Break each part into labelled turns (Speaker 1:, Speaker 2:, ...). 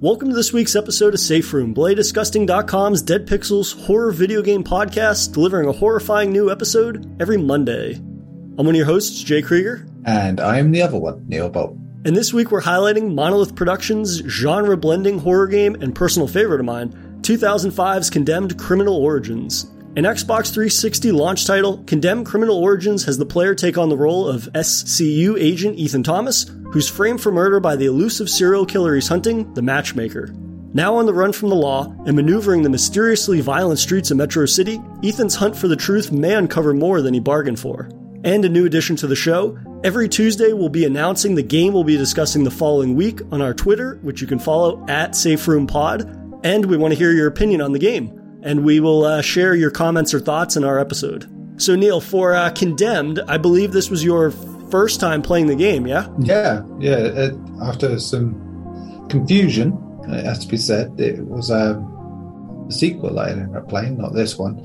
Speaker 1: Welcome to this week's episode of Safe Room, BloodyDisgusting.com's Dead Pixels horror video game podcast, delivering a horrifying new episode every Monday. I'm one of your hosts, Jay Krieger.
Speaker 2: And I'm the other one, Neil Bolt.
Speaker 1: And this week we're highlighting Monolith Productions' genre blending horror game and personal favorite of mine, 2005's Condemned Criminal Origins. An Xbox 360 launch title, Condemned Criminal Origins has the player take on the role of SCU agent Ethan Thomas, who's framed for murder by the elusive serial killer he's hunting, the Matchmaker. Now on the run from the law and maneuvering the mysteriously violent streets of Metro City, Ethan's hunt for the truth may uncover more than he bargained for. And a new addition to the show, every Tuesday we'll be announcing the game we'll be discussing the following week on our Twitter, which you can follow at SafeRoomPod, and we want to hear your opinion on the game and we will uh, share your comments or thoughts in our episode. So, Neil, for uh, Condemned, I believe this was your first time playing the game, yeah?
Speaker 2: Yeah, yeah. It, after some confusion, it has to be said, it was um, a sequel I ended up playing, not this one.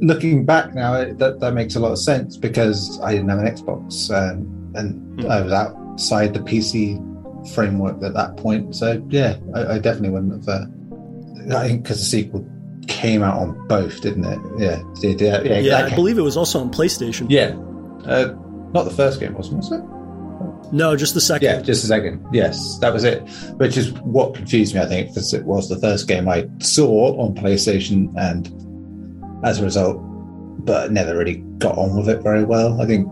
Speaker 2: Looking back now, it, that, that makes a lot of sense because I didn't have an Xbox um, and mm. I was outside the PC framework at that point. So, yeah, I, I definitely wouldn't have. Uh, I think because the sequel came out on both, didn't it? Yeah,
Speaker 1: did yeah, yeah. yeah I believe it was also on PlayStation.
Speaker 2: Yeah, uh, not the first game, wasn't was it?
Speaker 1: No, just the second.
Speaker 2: Yeah, just the second. Yes, that was it. Which is what confused me, I think, because it was the first game I saw on PlayStation, and as a result, but never really got on with it very well. I think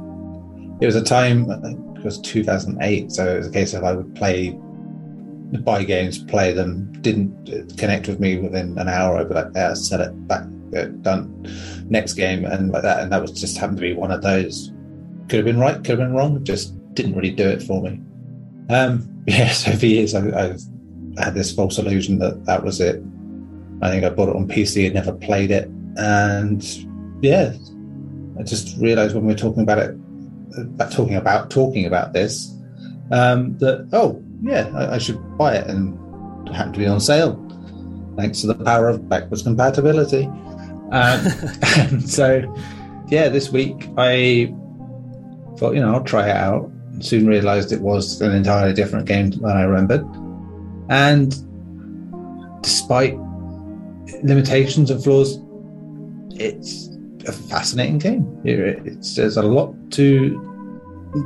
Speaker 2: it was a time, it was 2008, so it was a case of I would play buy games, play them, didn't connect with me within an hour, I'd be like, yeah, set it back, uh, done, next game, and like that. And that was just happened to be one of those. Could have been right, could have been wrong, just didn't really do it for me. Um, yeah, so for years I, I've had this false illusion that that was it. I think I bought it on PC and never played it, and yeah, I just realised when we were talking about it, about talking about talking about this, um, that oh, yeah, I, I should buy it, and it happened to be on sale, thanks to the power of backwards compatibility. Um, and so, yeah, this week I thought, you know, I'll try it out. Soon realised it was an entirely different game than I remembered, and despite limitations and flaws, it's a fascinating game. It's, there's a lot to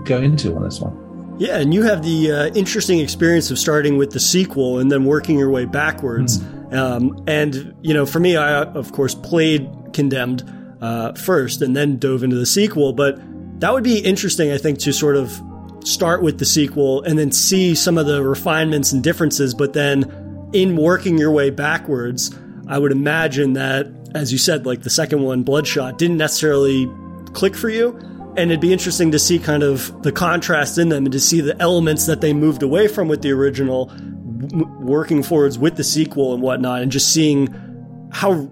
Speaker 2: go into on this one.
Speaker 1: Yeah, and you have the uh, interesting experience of starting with the sequel and then working your way backwards. Mm. Um, and, you know, for me, I, of course, played Condemned uh, first and then dove into the sequel. But that would be interesting, I think, to sort of start with the sequel and then see some of the refinements and differences. But then in working your way backwards, I would imagine that, as you said, like the second one, Bloodshot, didn't necessarily click for you and it'd be interesting to see kind of the contrast in them and to see the elements that they moved away from with the original w- working forwards with the sequel and whatnot and just seeing how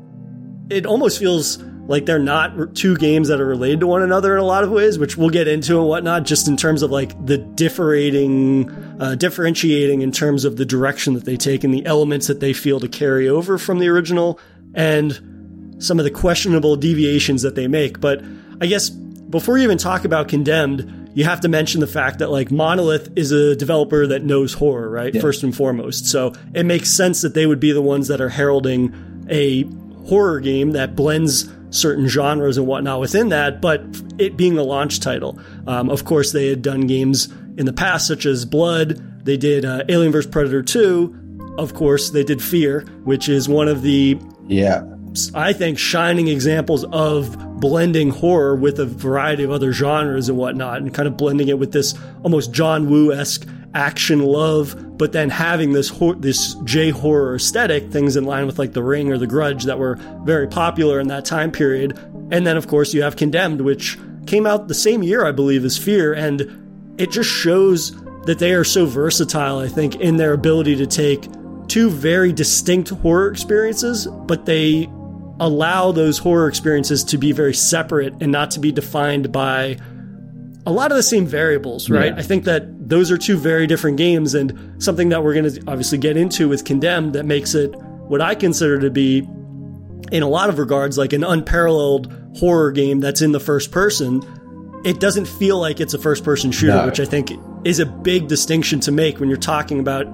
Speaker 1: it almost feels like they're not two games that are related to one another in a lot of ways, which we'll get into and whatnot, just in terms of like the differentiating, uh, differentiating in terms of the direction that they take and the elements that they feel to carry over from the original and some of the questionable deviations that they make. But I guess before you even talk about Condemned, you have to mention the fact that like Monolith is a developer that knows horror, right? Yeah. First and foremost. So it makes sense that they would be the ones that are heralding a horror game that blends certain genres and whatnot within that, but it being a launch title. Um, of course, they had done games in the past, such as Blood. They did uh, Alien vs. Predator 2. Of course, they did Fear, which is one of the
Speaker 2: yeah
Speaker 1: I think, shining examples of blending horror with a variety of other genres and whatnot, and kind of blending it with this almost John Woo esque action love, but then having this this J horror aesthetic, things in line with like The Ring or The Grudge that were very popular in that time period. And then, of course, you have Condemned, which came out the same year, I believe, as Fear, and it just shows that they are so versatile. I think in their ability to take two very distinct horror experiences, but they allow those horror experiences to be very separate and not to be defined by a lot of the same variables, right? Yeah. I think that those are two very different games and something that we're going to obviously get into with Condemned that makes it what I consider to be in a lot of regards like an unparalleled horror game that's in the first person. It doesn't feel like it's a first person shooter, no. which I think is a big distinction to make when you're talking about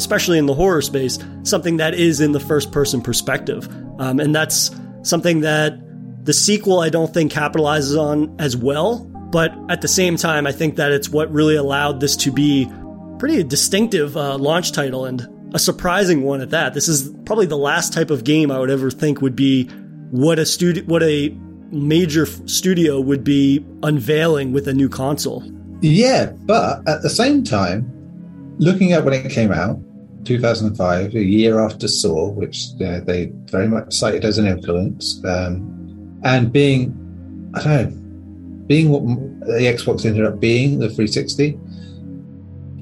Speaker 1: especially in the horror space, something that is in the first person perspective. Um, and that's something that the sequel, I don't think, capitalizes on as well. But at the same time, I think that it's what really allowed this to be pretty distinctive uh, launch title and a surprising one at that. This is probably the last type of game I would ever think would be what a studio, what a major studio would be unveiling with a new console.
Speaker 2: Yeah, but at the same time, looking at when it came out, 2005, a year after Saw, which uh, they very much cited as an influence, um, and being, I don't know, being what the Xbox ended up being, the 360,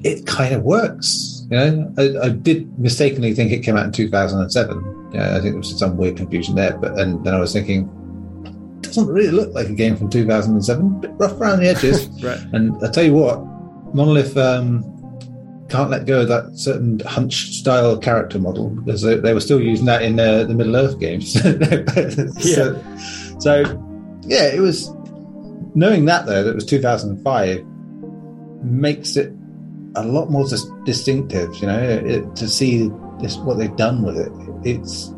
Speaker 2: it kind of works. You know, I, I did mistakenly think it came out in 2007. Yeah, I think there was some weird confusion there, but and then I was thinking, doesn't really look like a game from 2007. A bit rough around the edges.
Speaker 1: right.
Speaker 2: And I tell you what, Monolith um, can't let go of that certain hunch style character model because they, they were still using that in uh, the Middle Earth games. so, yeah. so, yeah, it was knowing that though that was 2005 makes it a lot more dis- distinctive. You know, it, to see this what they've done with it. It's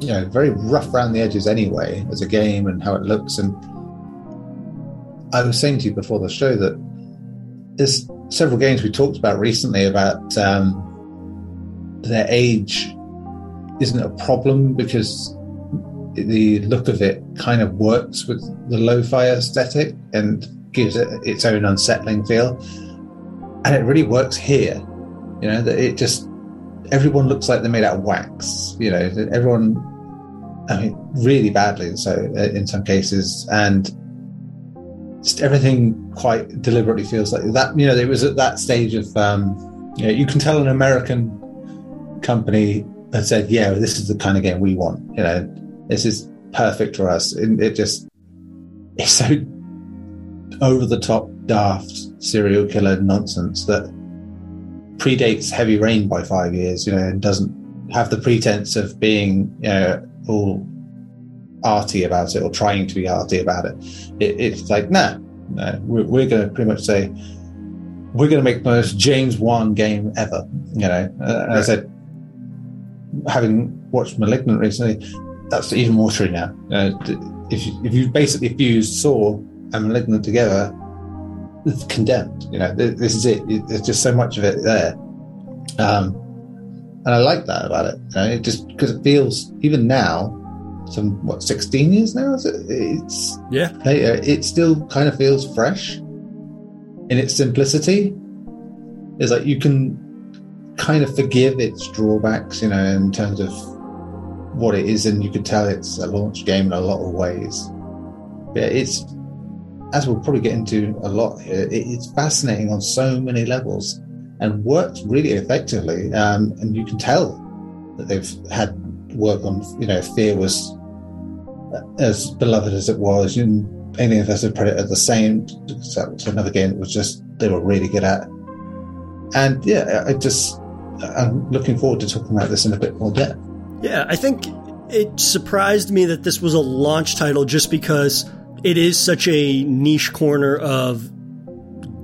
Speaker 2: you know very rough around the edges anyway as a game and how it looks. And I was saying to you before the show that there's several games we talked about recently about um, their age isn't a problem because the look of it kind of works with the lo-fi aesthetic and gives it its own unsettling feel. And it really works here you know that it just everyone looks like they're made out of wax you know everyone i mean really badly so in some cases. And just everything quite deliberately feels like that you know it was at that stage of um you know you can tell an american company had said yeah this is the kind of game we want you know this is perfect for us. It, it just it's so over the top daft serial killer nonsense that predates Heavy Rain by five years, you know, and doesn't have the pretense of being, you know, all arty about it or trying to be arty about it. it it's like, nah, no, we're, we're going to pretty much say, we're going to make the most James Wan game ever, you know. Uh. I said, having watched Malignant recently, that's even more true now. Uh, if, you, if you basically fused Saw and Malignant together, it's condemned. You know, this is it. There's just so much of it there, um, and I like that about it. You know, it just because it feels even now, some what 16 years now. Is it? It's
Speaker 1: yeah.
Speaker 2: Later, it still kind of feels fresh in its simplicity. It's like you can kind of forgive its drawbacks, you know, in terms of what it is, and you can tell it's a launch game in a lot of ways. Yeah, it's as we'll probably get into a lot here, it's fascinating on so many levels and works really effectively. Um, and you can tell that they've had work on, you know, Fear was as beloved as it was. any of us And Alien it at the same. That was another game that was just, they were really good at. And yeah, I just, I'm looking forward to talking about this in a bit more depth.
Speaker 1: Yeah, I think it surprised me that this was a launch title just because it is such a niche corner of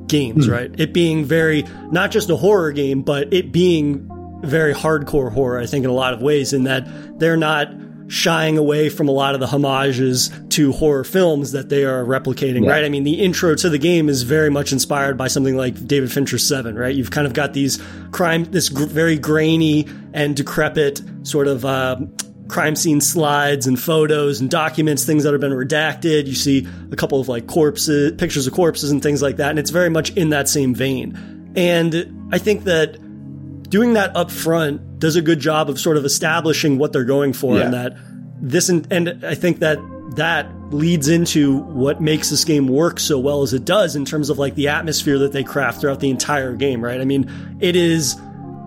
Speaker 1: games, hmm. right? It being very, not just a horror game, but it being very hardcore horror, I think, in a lot of ways, in that they're not shying away from a lot of the homages to horror films that they are replicating, yeah. right? I mean, the intro to the game is very much inspired by something like David Fincher's Seven, right? You've kind of got these crime, this gr- very grainy and decrepit sort of uh, crime scene slides and photos and documents, things that have been redacted. You see a couple of like corpses, pictures of corpses and things like that. And it's very much in that same vein. And I think that doing that up front does a good job of sort of establishing what they're going for yeah. and that this, and, and I think that that leads into what makes this game work so well as it does in terms of like the atmosphere that they craft throughout the entire game, right? I mean, it is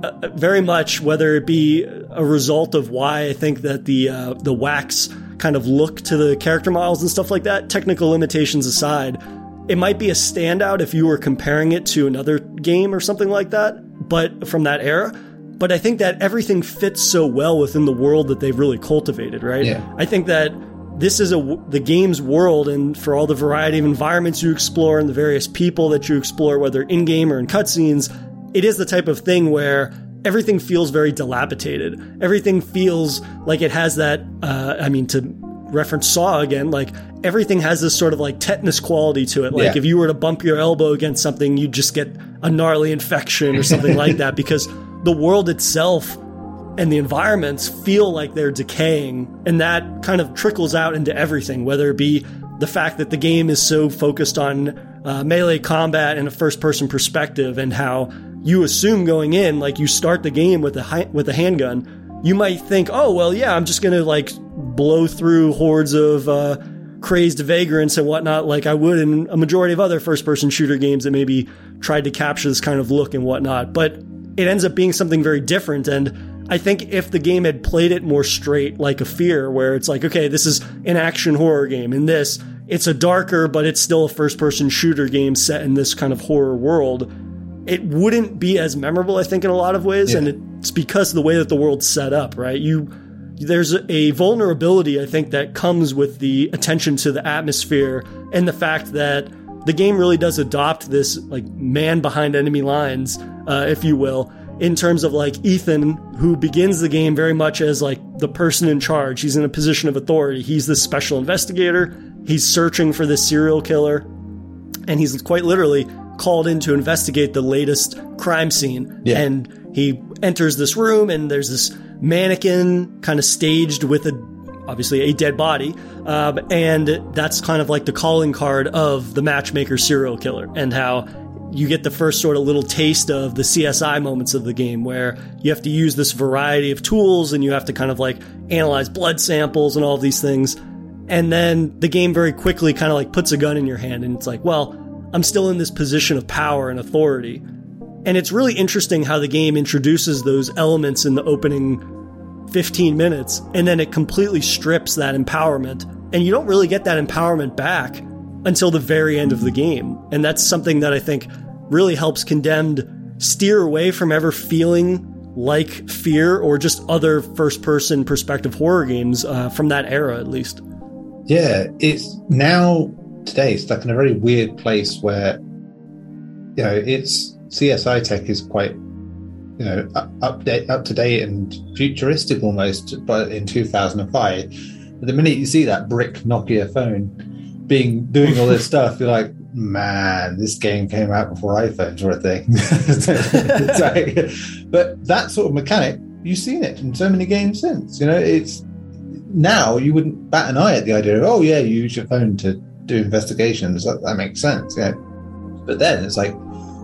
Speaker 1: uh, very much whether it be a result of why I think that the uh, the wax kind of look to the character models and stuff like that. Technical limitations aside, it might be a standout if you were comparing it to another game or something like that, but from that era. But I think that everything fits so well within the world that they've really cultivated, right?
Speaker 2: Yeah.
Speaker 1: I think that this is a the game's world and for all the variety of environments you explore and the various people that you explore whether in game or in cutscenes it is the type of thing where everything feels very dilapidated. Everything feels like it has that. Uh, I mean, to reference Saw again, like everything has this sort of like tetanus quality to it. Like
Speaker 2: Yeah.
Speaker 1: if you were to bump your elbow against something, you'd just get a gnarly infection or something like that because the world itself and the environments feel like they're decaying and that kind of trickles out into everything whether it be the fact that the game is so focused on uh, melee combat and a first person perspective and how you assume going in like you start the game with a hi- with a handgun you might think oh well yeah i'm just gonna like blow through hordes of uh, crazed vagrants and whatnot like i would in a majority of other first person shooter games that maybe tried to capture this kind of look and whatnot but it ends up being something very different and I think if the game had played it more straight, like a Fear, where it's like, okay, this is an action horror game. In this, it's a darker, but it's still a first person shooter game set in this kind of horror world. It wouldn't be as memorable, I think, in a lot of ways.
Speaker 2: Yeah.
Speaker 1: And it's because of the way that the world's set up, right? You, there's a vulnerability, I think, that comes with the attention to the atmosphere and the fact that the game really does adopt this like man behind enemy lines, uh, if you will, in terms of like Ethan, who begins the game very much as like the person in charge. He's in a position of authority. He's this special investigator. He's searching for this serial killer, and he's quite literally called in to investigate the latest crime scene.
Speaker 2: Yeah.
Speaker 1: And he enters this room, and there's this mannequin kind of staged with a obviously a dead body, um, and that's kind of like the calling card of the matchmaker serial killer, and how you get the first sort of little taste of the CSI moments of the game where you have to use this variety of tools and you have to kind of like analyze blood samples and all these things. And then the game very quickly kind of like puts a gun in your hand and it's like, well, I'm still in this position of power and authority. And it's really interesting how the game introduces those elements in the opening 15 minutes and then it completely strips that empowerment. And you don't really get that empowerment back until the very end of the game. And that's something that I think really helps Condemned steer away from ever feeling like fear or just other first person perspective horror games uh, from that era, at least.
Speaker 2: Yeah, it's now today stuck in a very weird place where you know it's CSI tech is quite you know up, update up to date and futuristic almost, but in 2005. But the minute you see that brick Nokia phone being doing all this stuff, you're like, man, this game came out before iPhones were a thing. But that sort of mechanic, you've seen it in so many games since. You know, it's now you wouldn't bat an eye at the idea of, oh yeah, you use your phone to do investigations. That, that makes sense. Yeah. But then it's like,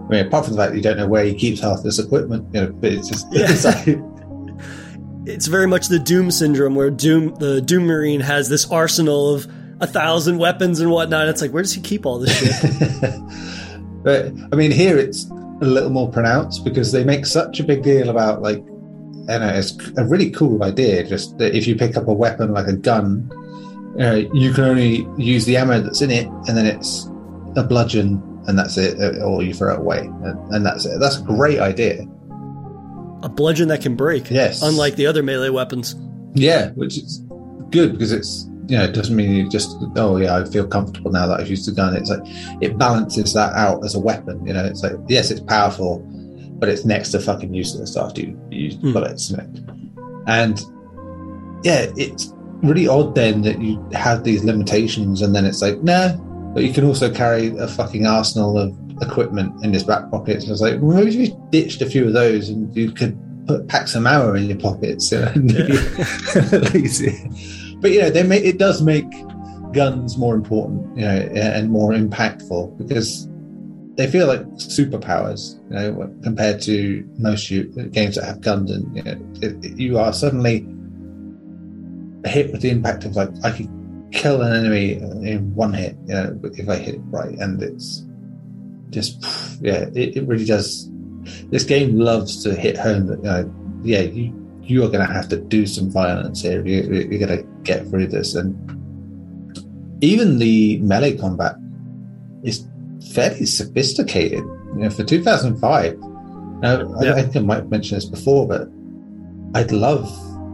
Speaker 2: I mean, apart from the fact that you don't know where he keeps half this equipment, you know, but it's just,
Speaker 1: Yeah.
Speaker 2: it's like,
Speaker 1: It's very much the Doom syndrome where Doom, the Doom Marine has this arsenal of a thousand weapons and whatnot. It's like, where does he keep all this shit?
Speaker 2: but I mean, here it's a little more pronounced because they make such a big deal about like, I know it's a really cool idea. Just that if you pick up a weapon like a gun, uh, you can only use the ammo that's in it, and then it's a bludgeon, and that's it, uh, or you throw it away, and, and that's it. That's a great idea.
Speaker 1: a bludgeon that can break.
Speaker 2: Yes.
Speaker 1: Unlike the other melee weapons.
Speaker 2: Yeah, which is good because it's you know it doesn't mean you just oh yeah I feel comfortable now that I've used the gun. It's like it balances that out as a weapon. You know, it's like yes, it's powerful, but it's next to fucking useless after you use
Speaker 1: Hmm.
Speaker 2: bullets. You know? And yeah, it's really odd then that you have these limitations, and then it's like nah, but you can also carry a fucking arsenal of equipment in his back pockets. And was like well, maybe if you ditched a few of those and you could put packs of ammo in your pockets. You know, and maybe- at least. But you know, they make it does make guns more important, you know, and more impactful because they feel like superpowers, you know, compared to most games that have guns. And you know, it, it- you are suddenly hit with the impact of like I could kill an enemy in one hit, you know, if I hit it right, and it's just yeah, it, it really does. This game loves to hit home that you know, yeah, you you are going to have to do some violence here. You, you're going to get through this, and even the melee combat is fairly sophisticated. You know, for 2005. Now, I,
Speaker 1: Yeah.
Speaker 2: I think I might have mentioned this before, but I'd love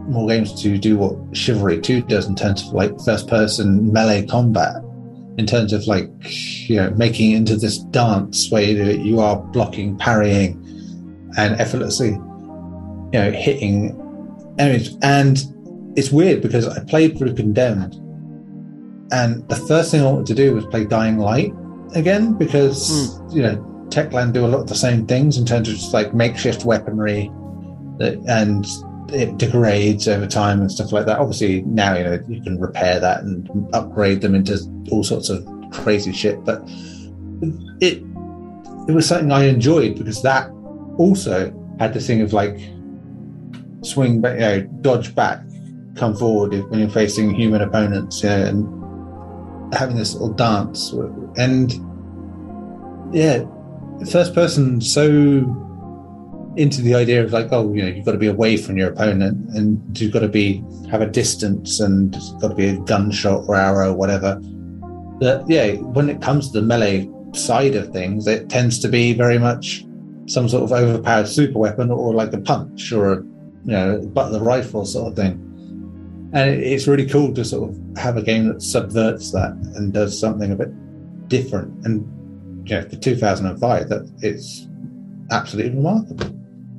Speaker 2: more games to do what Chivalry 2 does in terms of like first person melee combat. In terms of like, you know, making it into this dance where you, you are blocking, parrying, and effortlessly you know, hitting enemies. And it's weird because I played through Condemned, and the first thing I wanted to do was play Dying Light again because mm. you know Techland do a lot of the same things in terms of just like makeshift weaponry, that, and it degrades over time and stuff like that. Obviously, now you know you can repair that and upgrade them into all sorts of crazy shit. But it it was something I enjoyed because that also had the thing of like swing back, you know, dodge back, come forward when you're facing human opponents, you know, and having this little dance. And yeah, first person so into the idea of like, oh, you know, you've got to be away from your opponent and you've got to be have a distance and it's got to be a gunshot or arrow or whatever. That yeah, when it comes to the melee side of things, it tends to be very much some sort of overpowered super weapon or like a punch or a you know the rifle sort of thing. And it's really cool to sort of have a game that subverts that and does something a bit different. And you know, for 2005, that it's absolutely remarkable.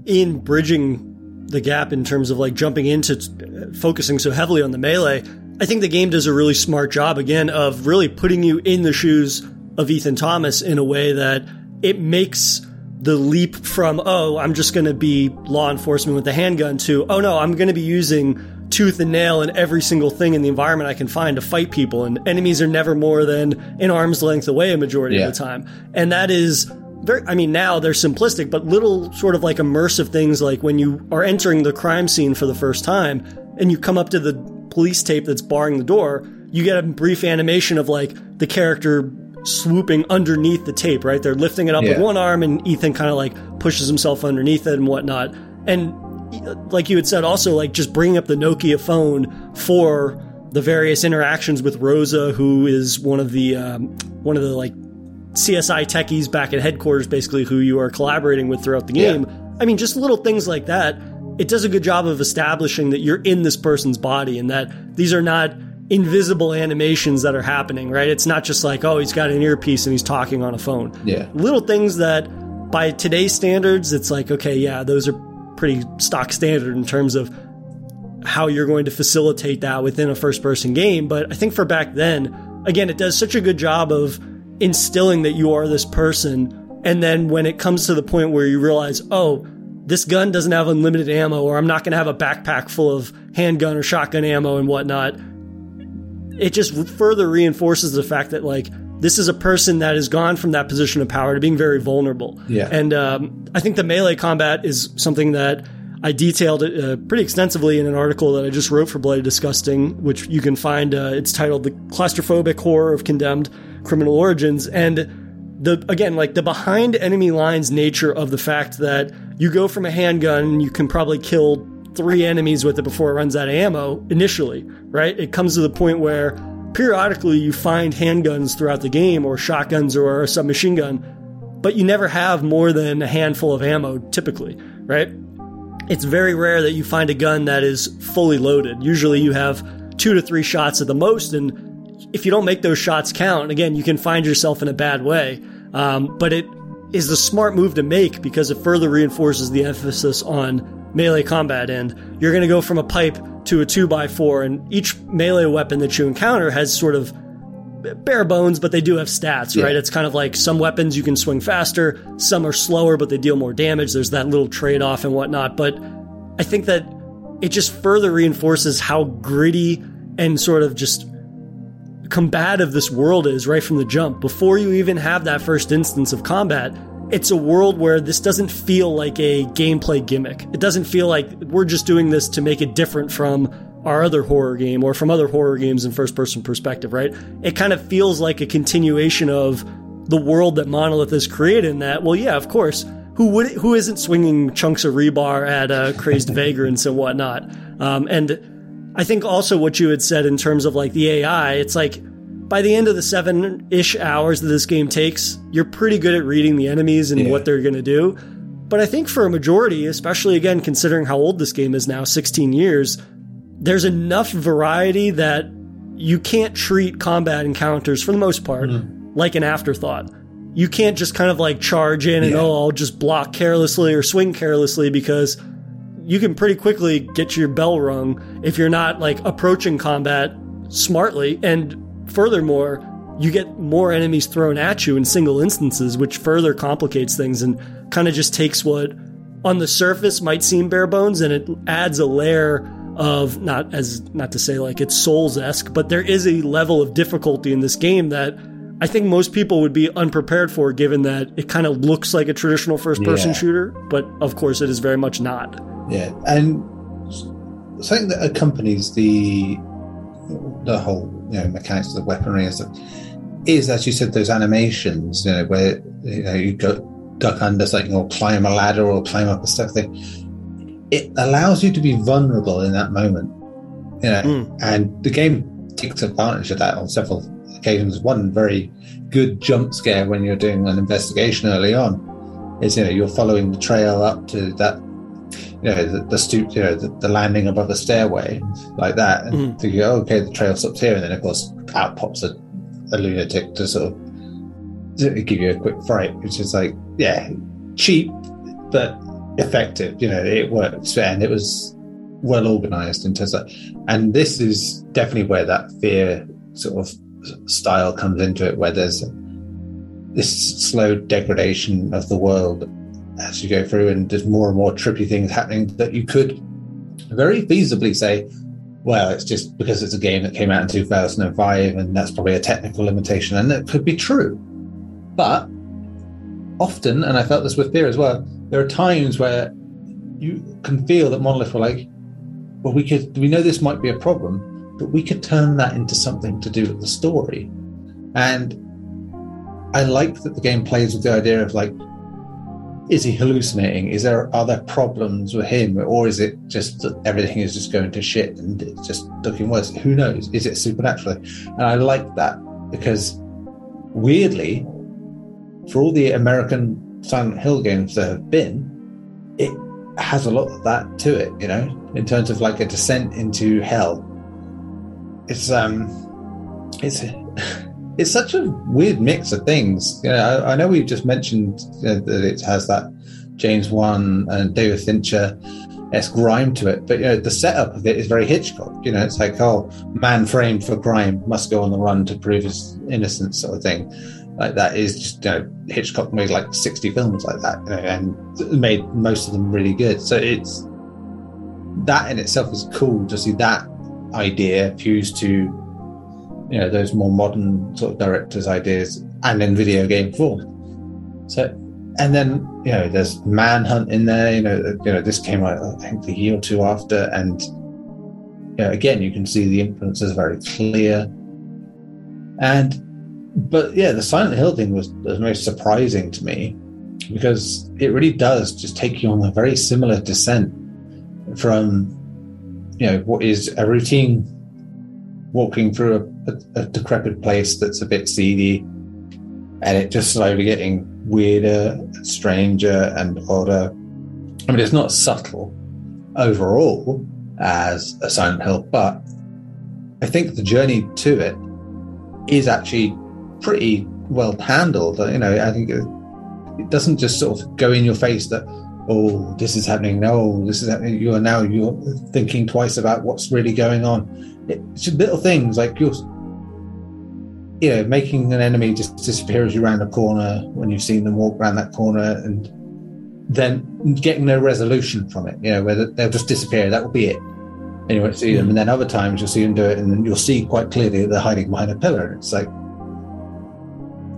Speaker 1: In bridging the gap in terms of like jumping into uh, focusing so heavily on the melee, I think the game does a really smart job again of really putting you in the shoes of Ethan Thomas in a way that it makes the leap from, oh, I'm just going to be law enforcement with a handgun to, oh no, I'm going to be using tooth and nail in every single thing in the environment I can find to fight people. And enemies are never more than an arm's length away a majority yeah. of the time. And that is very, I mean, now they're simplistic, but little sort of like immersive things like when you are entering the crime scene for the first time and you come up to the police tape that's barring the door, you get a brief animation of like the character swooping underneath the tape, right? They're lifting it up yeah. with one arm, and Ethan kind of like pushes himself underneath it and whatnot. And like you had said, also like just bringing up the Nokia phone for the various interactions with Rosa, who is one of the um, one of the like CSI techies back at headquarters, basically who you are collaborating with throughout the game. Yeah. I mean, just little things like that. It does a good job of establishing that you're in this person's body and that these are not invisible animations that are happening, right? It's not just like, oh, he's got an earpiece and he's talking on a phone.
Speaker 2: Yeah.
Speaker 1: Little things that by today's standards, it's like, okay, yeah, those are pretty stock standard in terms of how you're going to facilitate that within a first person game. But I think for back then, again, it does such a good job of instilling that you are this person. And then when it comes to the point where you realize, oh, this gun doesn't have unlimited ammo, or I'm not going to have a backpack full of handgun or shotgun ammo and whatnot it just further reinforces the fact that like this is a person that has gone from that position of power to being very vulnerable.
Speaker 2: Yeah.
Speaker 1: And um, I think the melee combat is something that I detailed uh, pretty extensively in an article that I just wrote for Bloody Disgusting, which you can find. Uh, it's titled "The Claustrophobic Horror of Condemned Criminal Origins," and the again like the behind enemy lines nature of the fact that you go from a handgun, you can probably kill three enemies with it before it runs out of ammo initially, right? It comes to the point where periodically you find handguns throughout the game or shotguns or a submachine gun, but you never have more than a handful of ammo typically, right? It's very rare that you find a gun that is fully loaded. Usually you have two to three shots at the most, and if you don't make those shots count, again, you can find yourself in a bad way. Um, but it is the smart move to make because it further reinforces the emphasis on melee combat and you're going to go from a pipe to a 2x4 and each melee weapon that you encounter has sort of bare bones but they do have stats yeah. right it's kind of like some weapons you can swing faster some are slower but they deal more damage there's that little trade-off and whatnot but i think that it just further reinforces how gritty and sort of just combative this world is right from the jump before you even have that first instance of combat it's a world where this doesn't feel like a gameplay gimmick. It doesn't feel like we're just doing this to make it different from our other horror game or from other horror games in first person perspective, right? It kind of feels like a continuation of the world that Monolith has created in that, well, yeah, of course, who would who isn't swinging chunks of rebar at uh, crazed vagrants and whatnot? Um, and I think also what you had said in terms of like the AI, it's like by the end of the seven ish hours that this game takes, you're pretty good at reading the enemies and yeah. what they're going to do. But I think for a majority, especially again considering how old this game is now 16 years, there's enough variety that you can't treat combat encounters for the most part mm-hmm. like an afterthought. You can't just kind of like charge in and yeah. oh, I'll just block carelessly or swing carelessly because you can pretty quickly get your bell rung if you're not like approaching combat smartly. And furthermore, you get more enemies thrown at you in single instances, which further complicates things and kind of just takes what on the surface might seem bare bones and it adds a layer of not as not to say like it's souls esque, but there is a level of difficulty in this game that I think most people would be unprepared for, given that it kind of looks like a traditional first person yeah. shooter, but of course it is very much not.
Speaker 2: Yeah, and something that accompanies the the whole you know mechanics of the weaponry and stuff is, as you said, those animations, you know, where you know you go duck under something or climb a ladder or climb up a step thing. It allows you to be vulnerable in that moment, you know, mm. and the game takes advantage of that on several occasions. One very good jump scare when you're doing an investigation early on is you know you're following the trail up to that you know the, the stoop you know the, the, landing above the stairway like that and mm. thinking oh, okay the trail stops here and then of course out pops a, a lunatic to sort of to give you a quick fright which is like yeah cheap but effective you know it works and it was well organized in terms of and this is definitely where that fear sort of style comes into it, where there's this slow degradation of the world as you go through, and there's more and more trippy things happening that you could very feasibly say, well, it's just because it's a game that came out in 2005, and that's probably a technical limitation, and that could be true. But often, and I felt this with Fear as well, there are times where you can feel that Monolith were like, well, we could, we know this might be a problem, but we could turn that into something to do with the story. And I like that the game plays with the idea of like, is he hallucinating? Is there other problems with him? Or is it just that everything is just going to shit and it's just looking worse? Who knows? Is it supernatural? And I like that because weirdly, for all the American Silent Hill games there have been, it has a lot of that to it, you know, in terms of like a descent into hell it's um, it's it's such a weird mix of things. You know, I, I know we've just mentioned that it has that James Wan and David Fincher esque grime to it, but you know the setup of it is very Hitchcock. You know, it's like oh, man framed for crime must go on the run to prove his innocence, sort of thing. Like that is just you know Hitchcock made like sixty films like that, you know, and made most of them really good. So it's that in itself is cool to see that idea fused to you know those more modern sort of directors' ideas and in video game form. So, and then you know there's Manhunt in there. You know, you know this came out I think the year or two after, and you know, again you can see the influences very clear. And but yeah, the Silent Hill thing was the most surprising to me because it really does just take you on a very similar descent from you know what is a routine walking through a, a, a, decrepit place that's a bit seedy and it just slowly getting weirder stranger and odder. I mean it's not subtle overall as a silent hill but i think the journey to it is actually pretty well handled you know i think it, it doesn't just sort of go in your face that oh, this is happening. No, this is happening. You are now you're thinking twice about what's really going on. It's little things like you're, you know, making an enemy just disappear as you round a corner when you've seen them walk around that corner, and then getting no resolution from it. You know, where they'll just disappear. That will be it. And you won't see them. Hmm. And then other times you'll see them do it, and then you'll see quite clearly they're hiding behind a pillar. And it's like,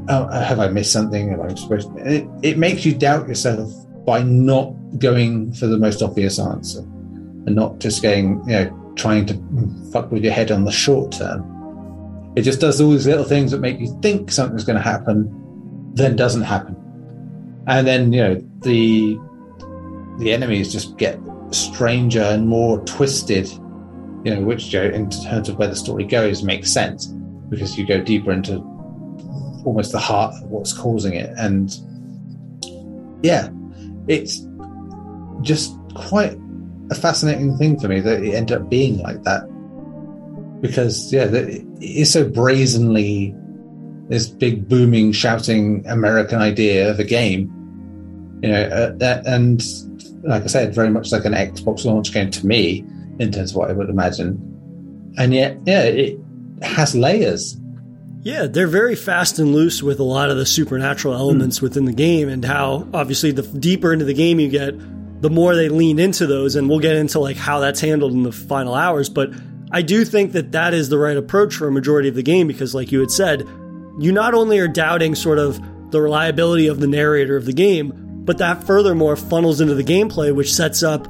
Speaker 2: oh, uh, have I missed something? Am I supposed? To? It, it makes you doubt yourself by not going for the most obvious answer and not just going, you know, trying to fuck with your head on the short term. It just does all these little things that make you think something's going to happen, then doesn't happen. And then, you know, the the enemies just get stranger and more twisted, you know, which you know, in terms of where the story goes makes sense because you go deeper into almost the heart of what's causing it. And yeah, it's just quite a fascinating thing for me that it ended up being like that because yeah it is so brazenly this big booming shouting american idea of a game You know, uh, and like I said, very much like an Xbox launch game to me in terms of what I would imagine. And yet, yeah, it has layers.
Speaker 1: Yeah, they're very fast and loose with a lot of the supernatural elements mm. within the game, and how obviously the deeper into the game you get, the more they lean into those. And we'll get into like how that's handled in the final hours. But I do think that that is the right approach for a majority of the game because, like you had said, you not only are doubting sort of the reliability of the narrator of the game, but that furthermore funnels into the gameplay, which sets up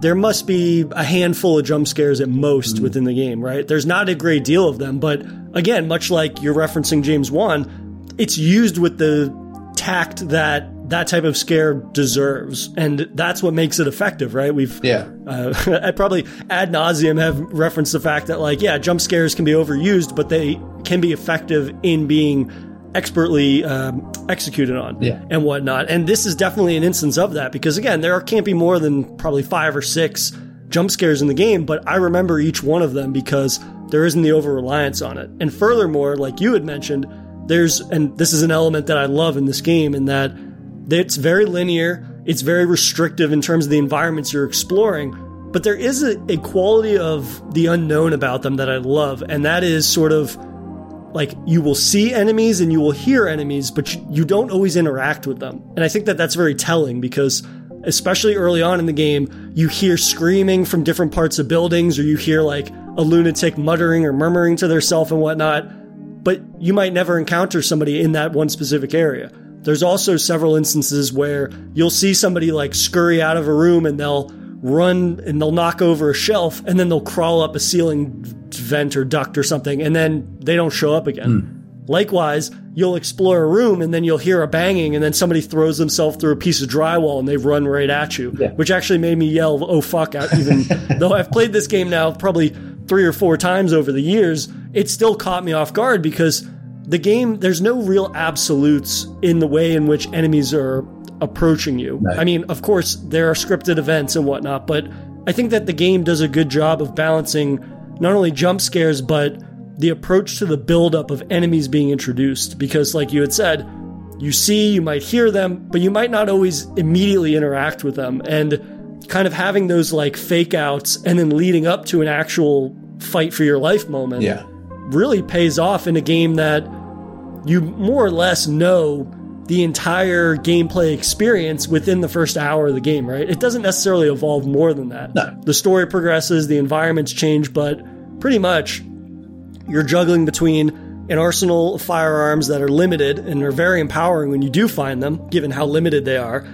Speaker 1: there must be a handful of jump scares at most mm-hmm. within the game, right? There's not a great deal of them, but again, much like you're referencing James Wan, it's used with the tact that that type of scare deserves, and that's what makes it effective, right? We've
Speaker 2: yeah,
Speaker 1: uh, I probably ad nauseum have referenced the fact that like yeah, jump scares can be overused, but they can be effective in being expertly um, executed on
Speaker 2: yeah.
Speaker 1: and whatnot. And this is definitely an instance of that because again, there can't be more than probably five or six jump scares in the game, but I remember each one of them because there isn't the over reliance on it. And furthermore, like you had mentioned, there's and this is an element that I love in this game in that it's very linear, it's very restrictive in terms of the environments you're exploring, but there is a, a quality of the unknown about them that I love, and that is sort of like you will see enemies and you will hear enemies, but you don't always interact with them. And I think that that's very telling because especially early on in the game, you hear screaming from different parts of buildings or you hear like a lunatic muttering or murmuring to theirself and whatnot, but you might never encounter somebody in that one specific area. There's also several instances where you'll see somebody like scurry out of a room and they'll run and they'll knock over a shelf and then they'll crawl up a ceiling vent or duct or something and then they don't show up again. Mm. Likewise, you'll explore a room and then you'll hear a banging and then somebody throws themselves through a piece of drywall and they've run right at you, yeah. which actually made me yell, oh fuck, even though I've played this game now probably three or four times over the years, it still caught me off guard because the game, there's no real absolutes in the way in which enemies are approaching you. Right. I mean, of course, there are scripted events and whatnot, but I think that the game does a good job of balancing not only jump scares, but the approach to the buildup of enemies being introduced. Because, like you had said, you see, you might hear them, but you might not always immediately interact with them. And kind of having those like fake outs and then leading up to an actual fight for your life moment
Speaker 2: yeah.
Speaker 1: really pays off in a game that you more or less know the entire gameplay experience within the first hour of the game, right? It doesn't necessarily evolve more than that.
Speaker 2: No.
Speaker 1: The story progresses, the environments change, but pretty much you're juggling between an arsenal of firearms that are limited and are very empowering when you do find them, given how limited they are.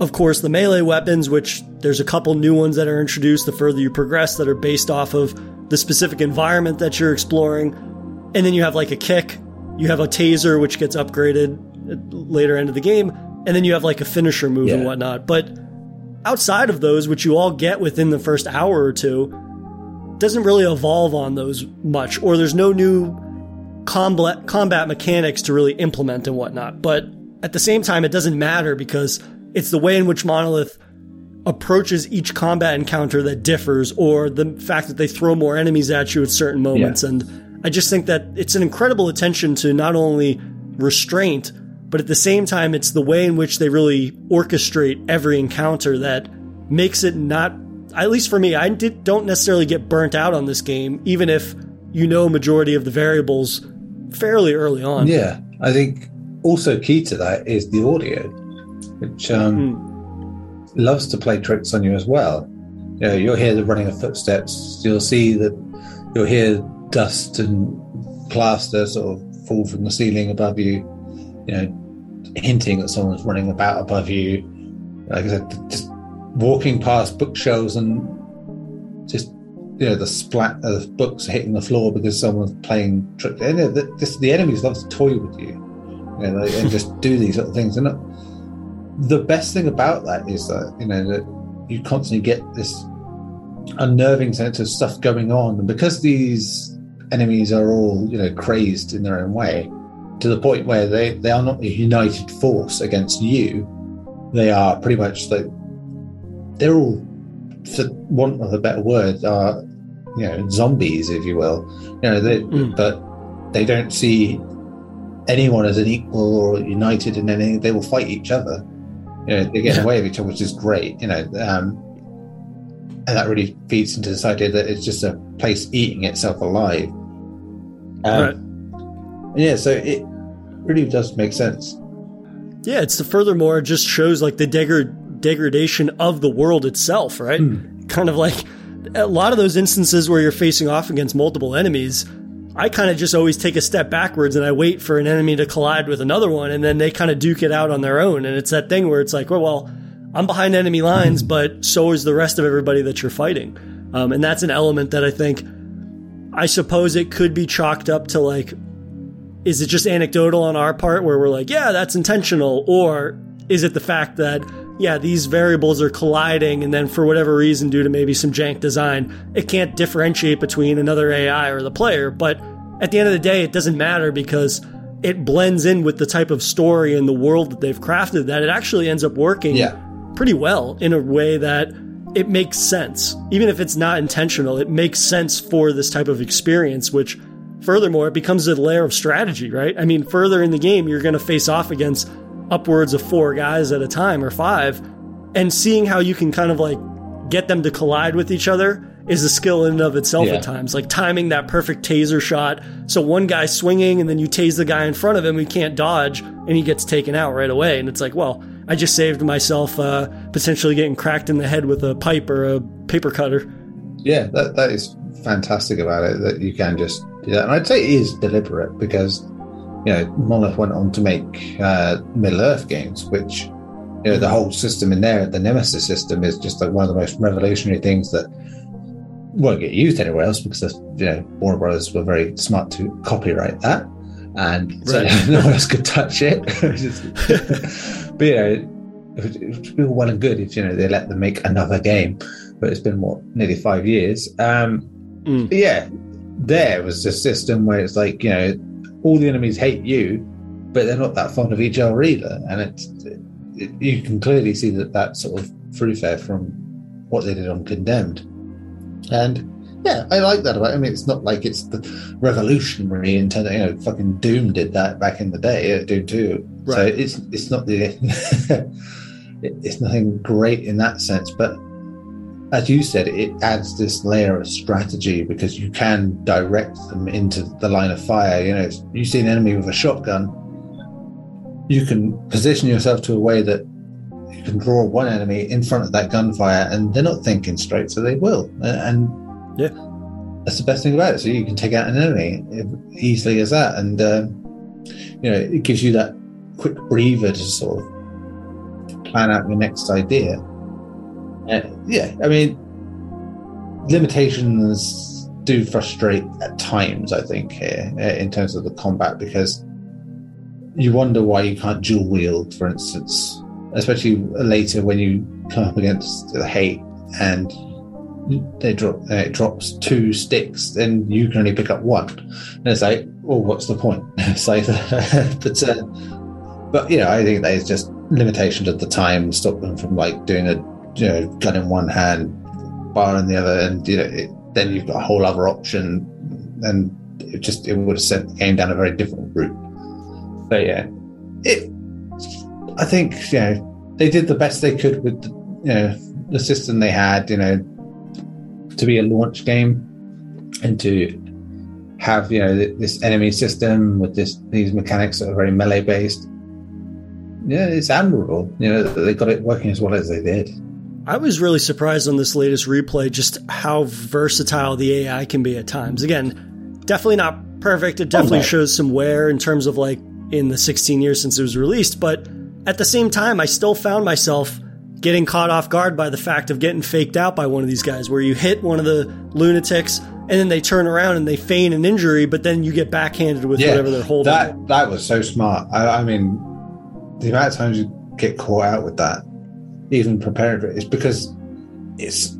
Speaker 1: Of course, the melee weapons, which there's a couple new ones that are introduced the further you progress that are based off of the specific environment that you're exploring. And then you have like a kick, you have a taser, which gets upgraded later end of the game, and then you have like a finisher move yeah. and whatnot. But outside of those, which you all get within the first hour or two, doesn't really evolve on those much, or there's no new combat combat mechanics to really implement and whatnot. But at the same time, it doesn't matter because it's the way in which Monolith approaches each combat encounter that differs, or the fact that they throw more enemies at you at certain moments. Yeah. And I just think that it's an incredible attention to not only restraint, but at the same time, it's the way in which they really orchestrate every encounter that makes it not, at least for me, I did, don't necessarily get burnt out on this game, even if you know majority of the variables fairly early on.
Speaker 2: Yeah, I think also key to that is the audio, which um, mm. loves to play tricks on you as well. You know, you'll hear the running of footsteps. You'll see that you'll hear dust and plaster sort of fall from the ceiling above you. You know, hinting that someone's running about above you. Like I said, just walking past bookshelves and just you know the splat of books hitting the floor because someone's playing trick. You know, the, this, the enemies love to toy with you, you know, and just do these little things. And uh, the best thing about that is that you know that you constantly get this unnerving sense of stuff going on, and because these enemies are all you know crazed in their own way to the point where they, they are not a united force against you. They are pretty much like they're all, for want of a better word, are you know zombies, if you will. You know, they, mm. but they don't see anyone as an equal or united in anything. They will fight each other. You know, they get yeah. away with each other, which is great. You know, um, and that really feeds into this idea that it's just a place eating itself alive. Um, right. Yeah, so it really does make sense.
Speaker 1: Yeah, it's the furthermore it just shows like the deg- degradation of the world itself, right? Hmm. Kind of like a lot of those instances where you're facing off against multiple enemies. I kind of just always take a step backwards and I wait for an enemy to collide with another one, and then they kind of duke it out on their own. And it's that thing where it's like, well, well I'm behind enemy lines, but so is the rest of everybody that you're fighting. Um, and that's an element that I think, I suppose it could be chalked up to like, is it just anecdotal on our part where we're like, yeah, that's intentional? Or is it the fact that, yeah, these variables are colliding and then for whatever reason, due to maybe some jank design, it can't differentiate between another AI or the player. But at the end of the day, it doesn't matter because it blends in with the type of story and the world that they've crafted that it actually ends up working
Speaker 2: yeah
Speaker 1: pretty well in a way that it makes sense. Even if it's not intentional, it makes sense for this type of experience, which furthermore, it becomes a layer of strategy, right? I mean, further in the game, you're going to face off against upwards of four guys at a time or five, and seeing how you can kind of like get them to collide with each other is a skill in and of itself yeah. at times. Like timing that perfect taser shot. So one guy swinging and then you tase the guy in front of him, he can't dodge and he gets taken out right away. And it's like, well, I just saved myself uh, potentially getting cracked in the head with a pipe or a paper cutter.
Speaker 2: Yeah, that, that is fantastic about it that you can just do that. And I'd say it is deliberate because, you know, Monolith went on to make uh, Middle Earth games, which, you know, the whole system in there, the Nemesis system, is just like one of the most revolutionary things that won't get used anywhere else because, you know, Warner Brothers were very smart to copyright that. And so right. no one else could touch it. but you know, it would be well and good if you know they let them make another game. But it's been what nearly five years. Um, mm. Yeah, there was a system where it's like you know all the enemies hate you, but they're not that fond of each other either, and it's it, you can clearly see that that sort of through there from what they did on Condemned, and yeah, I like that about. It. I mean, it's not like it's the revolutionary in terms. Of, you know, fucking Doom did that back in the day. Uh, Doom Two. Right. So it's it's not the it's nothing great in that sense, but as you said, it adds this layer of strategy because you can direct them into the line of fire. You know, you see an enemy with a shotgun, you can position yourself to a way that you can draw one enemy in front of that gunfire, and they're not thinking straight, so they will. And
Speaker 1: yeah,
Speaker 2: that's the best thing about it. So you can take out an enemy easily as that, and uh, you know it gives you that quick breather to sort of plan out your next idea. Uh, yeah, I mean, limitations do frustrate at times. I think here uh, in terms of the combat because you wonder why you can't dual wield, for instance, especially later when you come up against the hate and they drop uh, it drops two sticks, then you can only pick up one. And it's like, well, what's the point? so, but uh, but you know, I think that is just limitations of the time stop them from like doing a you know gun in one hand, bar in the other, and you know it, then you've got a whole other option, and it just it would have sent the game down a very different route. But yeah, it. I think you know they did the best they could with the, you know the system they had. You know to be a launch game and to have you know this enemy system with this these mechanics that are very melee based yeah it's admirable you know they got it working as well as they did
Speaker 1: i was really surprised on this latest replay just how versatile the ai can be at times again definitely not perfect it definitely shows some wear in terms of like in the 16 years since it was released but at the same time i still found myself getting caught off guard by the fact of getting faked out by one of these guys, where you hit one of the lunatics and then they turn around and they feign an injury, but then you get backhanded with yeah, whatever they're holding.
Speaker 2: That that was so smart. I, I, mean, the amount of times you get caught out with that, even preparing for it, is because it's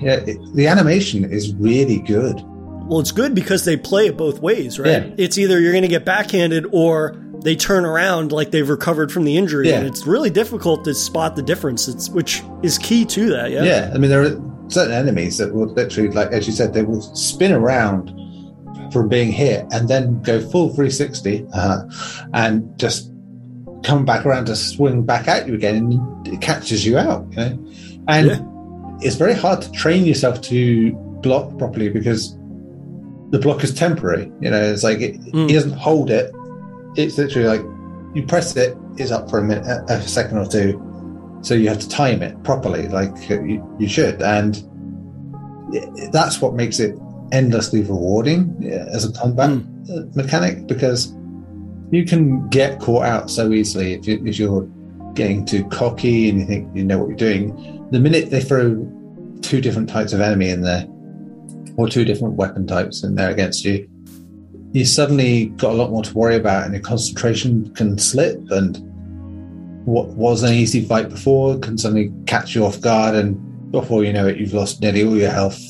Speaker 2: yeah, it, the animation is really good.
Speaker 1: Well, it's good because they play it both ways, right? Yeah. It's either you're going to get backhanded or they turn around like they've recovered from the injury, yeah. and it's really difficult to spot the difference. It's which is key to that. Yeah,
Speaker 2: yeah. I mean, there are certain enemies that will literally, like as you said, they will spin around from being hit and then go full 360 uh, and just come back around to swing back at you again, and it catches you out. You know, and yeah. it's very hard to train yourself to block properly because the block is temporary. You know, it's like it, mm. he doesn't hold it. It's literally like you press it, it's up for a minute, a second or two. So you have to time it properly, like you, you should, and that's what makes it endlessly rewarding as a combat mm. mechanic because you can get caught out so easily if, you, if you're getting too cocky and you think you know what you're doing. The minute they throw two different types of enemy in there, or two different weapon types in there against you, you suddenly got a lot more to worry about, and your concentration can slip. And what was an easy fight before can suddenly catch you off guard, and before you know it, you've lost nearly all your health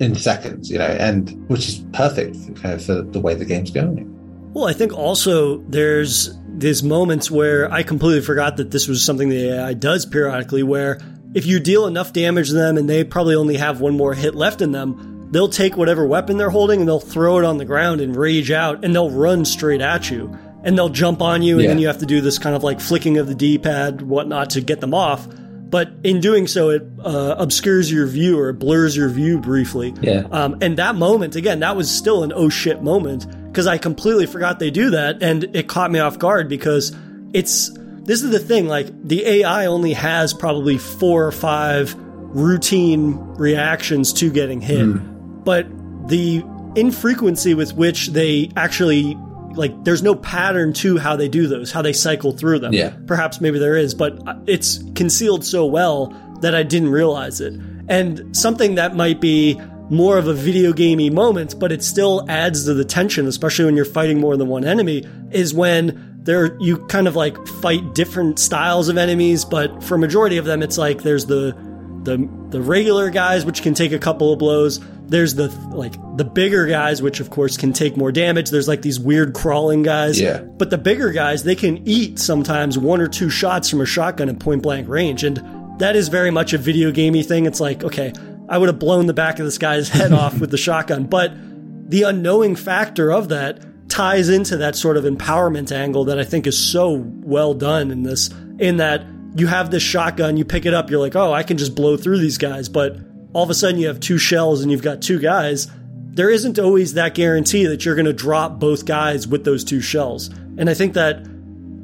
Speaker 2: in seconds. You know, and which is perfect for, for the way the game's going.
Speaker 1: Well, I think also there's these moments where I completely forgot that this was something the AI does periodically, where if you deal enough damage to them and they probably only have one more hit left in them, they'll take whatever weapon they're holding and they'll throw it on the ground and rage out and they'll run straight at you. And they'll jump on you, and yeah. then you have to do this kind of like flicking of the D pad, whatnot, to get them off. But in doing so, it uh, obscures your view or blurs your view briefly.
Speaker 2: Yeah.
Speaker 1: Um, and that moment, again, that was still an oh shit moment because I completely forgot they do that, and it caught me off guard because it's this is the thing like the AI only has probably four or five routine reactions to getting hit. Mm. But the infrequency with which they actually like there's no pattern to how they do those, how they cycle through them.
Speaker 2: Yeah.
Speaker 1: Perhaps maybe there is, but it's concealed so well that I didn't realize it. And something that might be more of a video gamey moment, but it still adds to the tension, especially when you're fighting more than one enemy, is when there you kind of like fight different styles of enemies, but for majority of them, it's like there's the the the regular guys which can take a couple of blows. There's the like the bigger guys which of course can take more damage. There's like these weird crawling guys.
Speaker 2: Yeah.
Speaker 1: But the bigger guys they can eat sometimes one or two shots from a shotgun at point blank range, and that is very much a video gamey thing. It's like okay, I would have blown the back of this guy's head off with the shotgun, but the unknowing factor of that ties into that sort of empowerment angle that I think is so well done in this, in that you have this shotgun, you pick it up, you're like, oh, I can just blow through these guys. But all of a sudden you have two shells and you've got two guys. There isn't always that guarantee that you're going to drop both guys with those two shells. And I think that,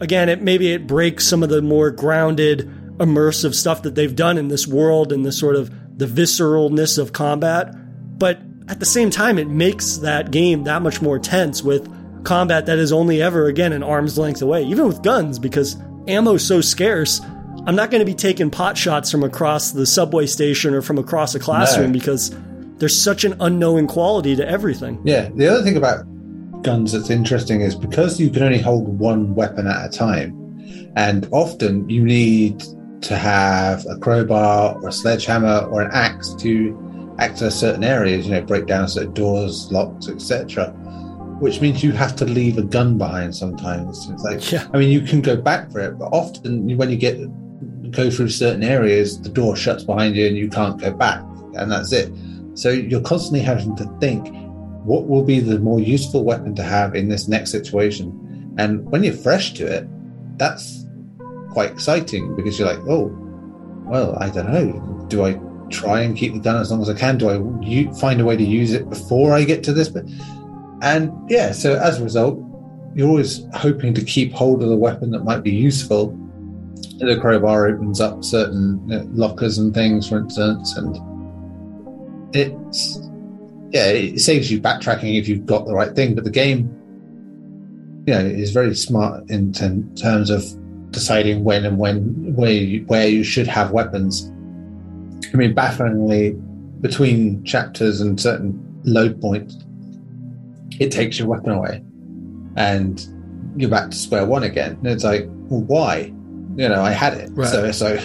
Speaker 1: again, it maybe it breaks some of the more grounded, immersive stuff that they've done in this world and the sort of the visceralness of combat. But at the same time, it makes that game that much more tense with combat that is only ever, again, an arm's length away, even with guns, because ammo's so scarce. I'm not going to be taking pot shots from across the subway station or from across a classroom no. because there's such an unknowing quality to everything.
Speaker 2: Yeah. The other thing about guns that's interesting is because you can only hold one weapon at a time, and often you need to have a crowbar or a sledgehammer or an axe to access certain areas, you know, break down certain doors, locks, etc. Which means you have to leave a gun behind sometimes. It's like, yeah. I mean, you can go back for it, but often when you get go through certain areas, the door shuts behind you and you can't go back, and that's it. So you're constantly having to think, what will be the more useful weapon to have in this next situation? And when you're fresh to it, that's quite exciting because you're like, oh, well, I don't know. Do I try and keep the gun as long as I can? Do I find a way to use it before I get to this bit? And yeah, so as a result, you're always hoping to keep hold of the weapon that might be useful. The crowbar opens up certain uh, lockers and things, for instance, and it's yeah, it saves you backtracking if you've got the right thing. But the game, you know, is very smart in terms of deciding when and when where you, where you should have weapons I mean, bafflingly, between chapters and certain load points, it takes your weapon away, and you're back to square one again. And it's like, well, why? You know, I had it, right. so so.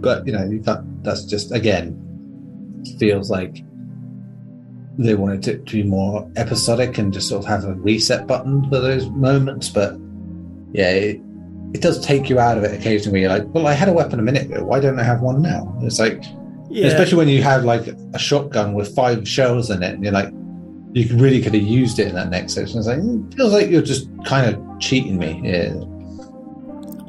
Speaker 2: But you know, can't. That's just again feels like they wanted it to be more episodic and just sort of have a reset button for those moments. But yeah, it, it does take you out of it occasionally. You're like, well, I had a weapon a minute ago. Why don't I have one now? It's like, yeah. especially when you have like a shotgun with five shells in it, and you're like, you really could have used it in that next section. It's like, it feels like you're just kind of cheating me. Yeah.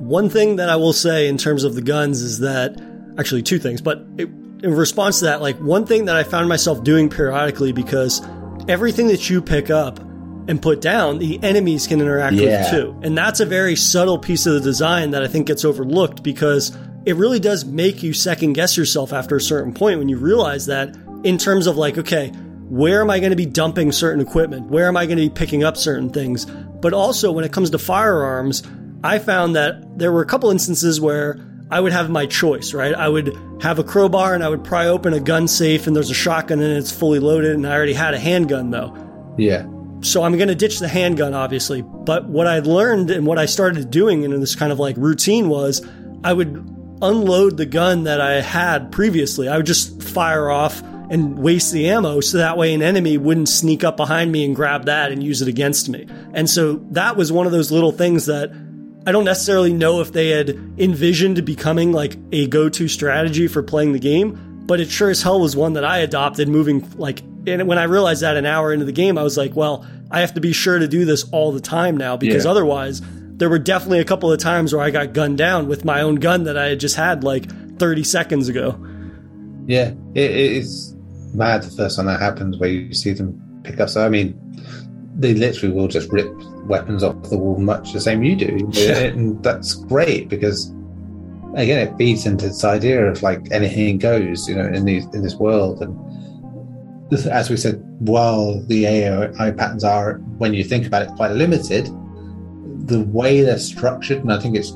Speaker 1: One thing that I will say in terms of the guns is that actually two things, but it, in response to that, like one thing that I found myself doing periodically because everything that you pick up and put down, the enemies can interact yeah. with too. And that's a very subtle piece of the design that I think gets overlooked because it really does make you second guess yourself after a certain point when you realize that in terms of like, okay, where am I going to be dumping certain equipment? Where am I going to be picking up certain things? But also when it comes to firearms, I found that there were a couple instances where I would have my choice, right? I would have a crowbar and I would pry open a gun safe and there's a shotgun and it's fully loaded and I already had a handgun though.
Speaker 2: Yeah.
Speaker 1: So I'm going to ditch the handgun, obviously. But what I learned and what I started doing in this kind of like routine was I would unload the gun that I had previously. I would just fire off and waste the ammo so that way an enemy wouldn't sneak up behind me and grab that and use it against me. And so that was one of those little things that I don't necessarily know if they had envisioned becoming like a go to strategy for playing the game, but it sure as hell was one that I adopted moving like and when I realized that an hour into the game, I was like, well, I have to be sure to do this all the time now because yeah. otherwise there were definitely a couple of times where I got gunned down with my own gun that I had just had like 30 seconds ago.
Speaker 2: Yeah, it, it's mad the first time that happens where you see them pick up. So, I mean, they literally will just rip weapons off the wall much the same you do. Yeah. And that's great because, again, it feeds into this idea of like anything goes, you know, in, these, in this world. And as we said, while the AI patterns are, when you think about it, quite limited, the way they're structured, and I think it's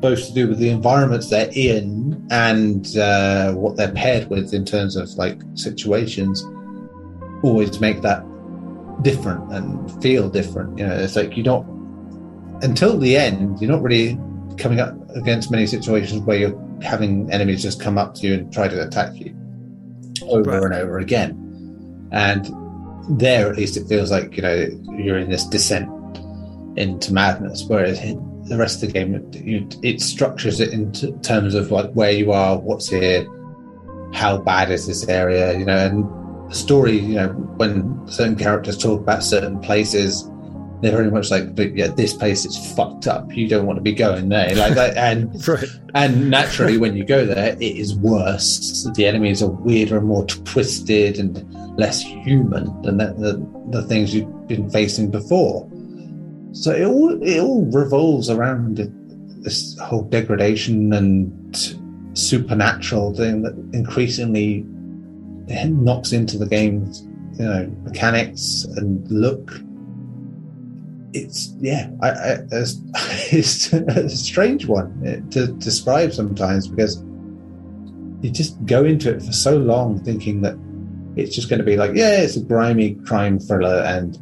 Speaker 2: both to do with the environments they're in and uh, what they're paired with in terms of like situations, always make that different and feel different. You know, it's like you don't until the end, you're not really coming up against many situations where you're having enemies just come up to you and try to attack you over right. and over again. And there, at least, it feels like you know you're in this descent into madness. Whereas the rest of the game, it, it structures it in terms of like where you are, what's here, how bad is this area, you know, and the story. You know, when certain characters talk about certain places, they're very much like, but yeah, this place is fucked up. You don't want to be going there, like that. And right. and naturally, when you go there, it is worse. The enemies are weirder and more twisted and less human than the, the, the things you've been facing before. So it all it all revolves around this whole degradation and supernatural thing that increasingly knocks into the game's you know mechanics and look. It's yeah, I, I, it's, a strange one eh, to describe sometimes because you just go into it for so long thinking that it's just going to be like yeah, it's a grimy crime thriller and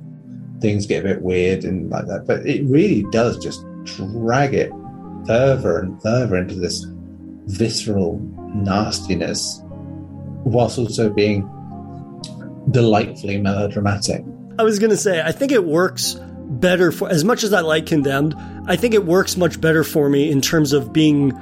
Speaker 2: things get a bit weird and like that, but it really does just drag it further and further into this visceral nastiness, whilst also being delightfully melodramatic.
Speaker 1: I was going to say, I think it works better for as much as I like Condemned. I think it works much better for me in terms of being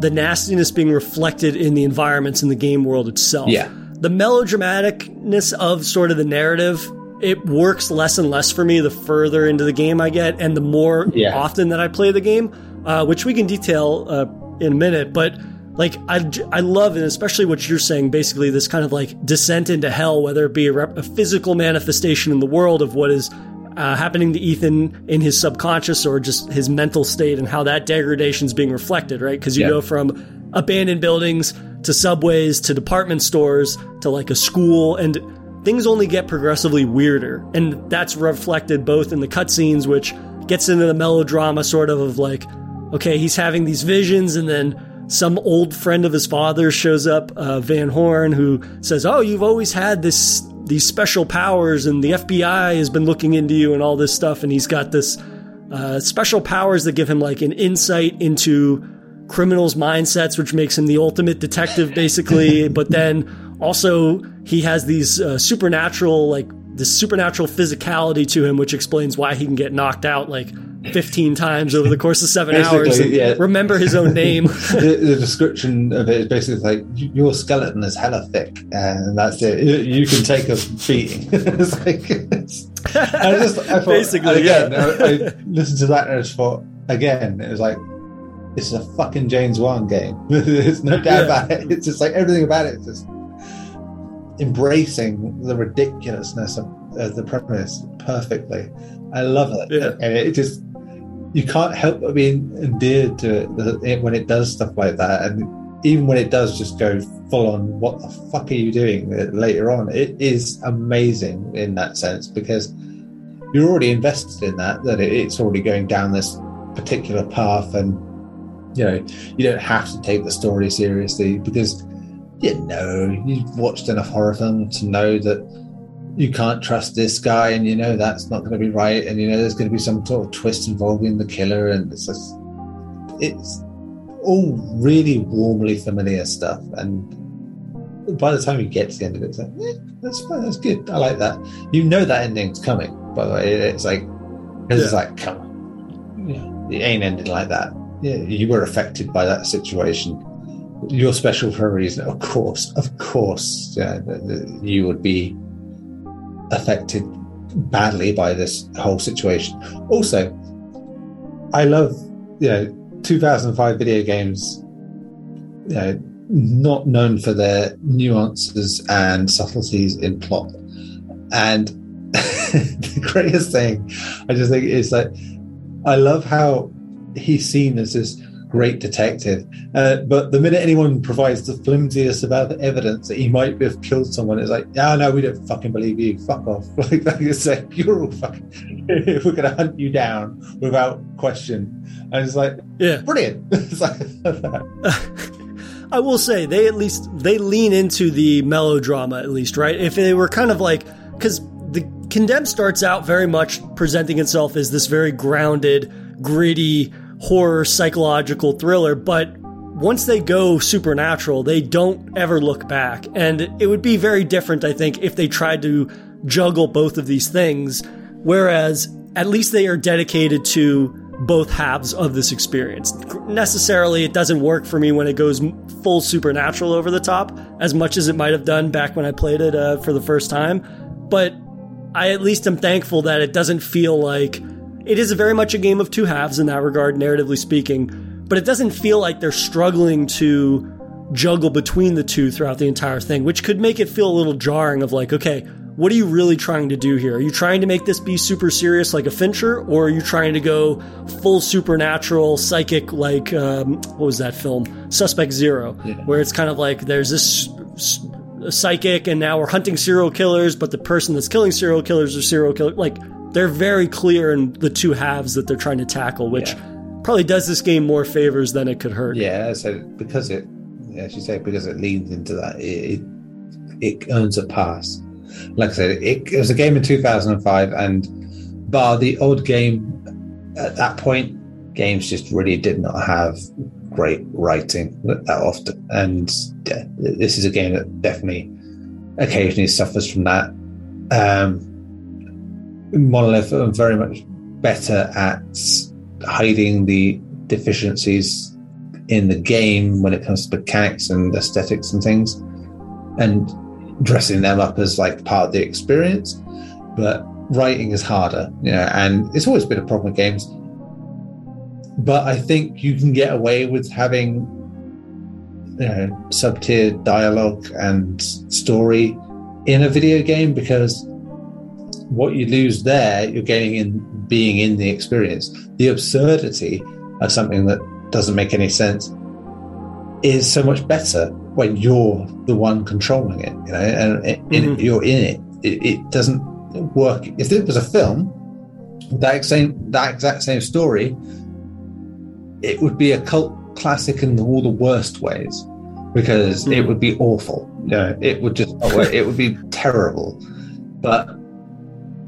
Speaker 1: the nastiness being reflected in the environments in the game world itself.
Speaker 2: Yeah.
Speaker 1: The melodramaticness of sort of the narrative it works less and less for me the further into the game I get and the more yeah. often that I play the game, uh, which we can detail uh, in a minute. But like I, I love and especially what you're saying basically this kind of like descent into hell whether it be a, rep- a physical manifestation in the world of what is uh, happening to Ethan in his subconscious or just his mental state and how that degradation is being reflected, right? Because you yeah. go from abandoned buildings to subways to department stores to like a school and things only get progressively weirder. And that's reflected both in the cutscenes, which gets into the melodrama sort of of like, okay, he's having these visions and then some old friend of his father shows up, uh, Van Horn, who says, "Oh, you've always had this these special powers, and the FBI has been looking into you and all this stuff." And he's got this uh, special powers that give him like an insight into criminals' mindsets, which makes him the ultimate detective, basically. but then also he has these uh, supernatural like this supernatural physicality to him, which explains why he can get knocked out like 15 times over the course of seven hours. Yeah. Remember his own name.
Speaker 2: the, the, description of it is basically like your skeleton is hella thick, and that's it. You can take a beating. it's like, it's, I just, I thought, basically, again, yeah. I, I listened to that and I just thought, again, it was like, this is a fucking James Wan game. There's no doubt yeah. about it. It's just like everything about it is just embracing the ridiculousness of, of the premise perfectly. I love it.
Speaker 1: Yeah.
Speaker 2: And it just you can't help but being endeared to it when it does stuff like that. And even when it does just go full on, what the fuck are you doing uh, later on? It is amazing in that sense because you're already invested in that, that it's already going down this particular path. And, you know, you don't have to take the story seriously because, you know, you've watched enough horror films to know that you can't trust this guy and you know that's not going to be right and you know there's going to be some sort of twist involving the killer and it's just it's all really warmly familiar stuff and by the time you get to the end of it it's like eh, that's fine that's good i like that. You know that ending's coming by the way it's like yeah. it's like come on. Yeah, it ain't ending like that. Yeah you were affected by that situation. You're special for a reason of course of course yeah, you would be affected badly by this whole situation. Also, I love, you know, 2005 video games, you know, not known for their nuances and subtleties in plot. And the greatest thing I just think is that I love how he's seen as this great detective. Uh, but the minute anyone provides the flimsiest about evidence that he might have killed someone, it's like, yeah, no, we don't fucking believe you. Fuck off. Like that is like you're all fucking. we're gonna hunt you down without question. And it's like,
Speaker 1: yeah,
Speaker 2: brilliant. it's like.
Speaker 1: I will say they at least they lean into the melodrama at least, right? If they were kind of like because the Condemned starts out very much presenting itself as this very grounded, gritty horror psychological thriller, but once they go supernatural, they don't ever look back. And it would be very different, I think, if they tried to juggle both of these things. Whereas at least they are dedicated to both halves of this experience. Necessarily, it doesn't work for me when it goes full supernatural over the top, as much as it might have done back when I played it uh, for the first time. But I at least am thankful that it doesn't feel like it is very much a game of two halves in that regard, narratively speaking, but it doesn't feel like they're struggling to juggle between the two throughout the entire thing, which could make it feel a little jarring of like, okay, what are you really trying to do here? Are you trying to make this be super serious like a Fincher, or are you trying to go full supernatural, psychic like um, what was that film, Suspect Zero, yeah. where it's kind of like there's this psychic, and now we're hunting serial killers, but the person that's killing serial killers are serial killers. Like they're very clear in the two halves that they're trying to tackle, which yeah. probably does this game more favors than it could hurt.
Speaker 2: Yeah, so because it, as you say, because it leans into that, it, it, earns a pass. Like I said, it, it was a game in 2005, and bar the odd game at that point, games just really did not have great writing that often. And yeah, this is a game that definitely occasionally suffers from that. Um, Monolith are very much better at hiding the deficiencies in the game when it comes to mechanics and aesthetics and things, and dressing them up as like part of the experience. But writing is harder, you know, and it's always been a problem with games. But I think you can get away with having you know, sub-tier dialogue and story in a video game because what you lose there, you're getting in being in the experience. The absurdity of something that doesn't make any sense is so much better when you're the one controlling it, you know, and it, mm-hmm. you're in it. it. It doesn't work. If it was a film, that same that exact same story, it would be a cult classic in all the worst ways because mm-hmm. it would be awful. You know, it would just it would be terrible. But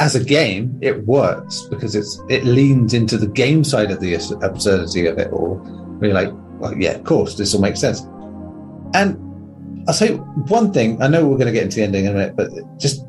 Speaker 2: as a game, it works because it's it leans into the game side of the absurdity of it all. Where you're like, well, yeah, of course, this will make sense. And I'll say one thing. I know we're going to get into the ending in a minute, but just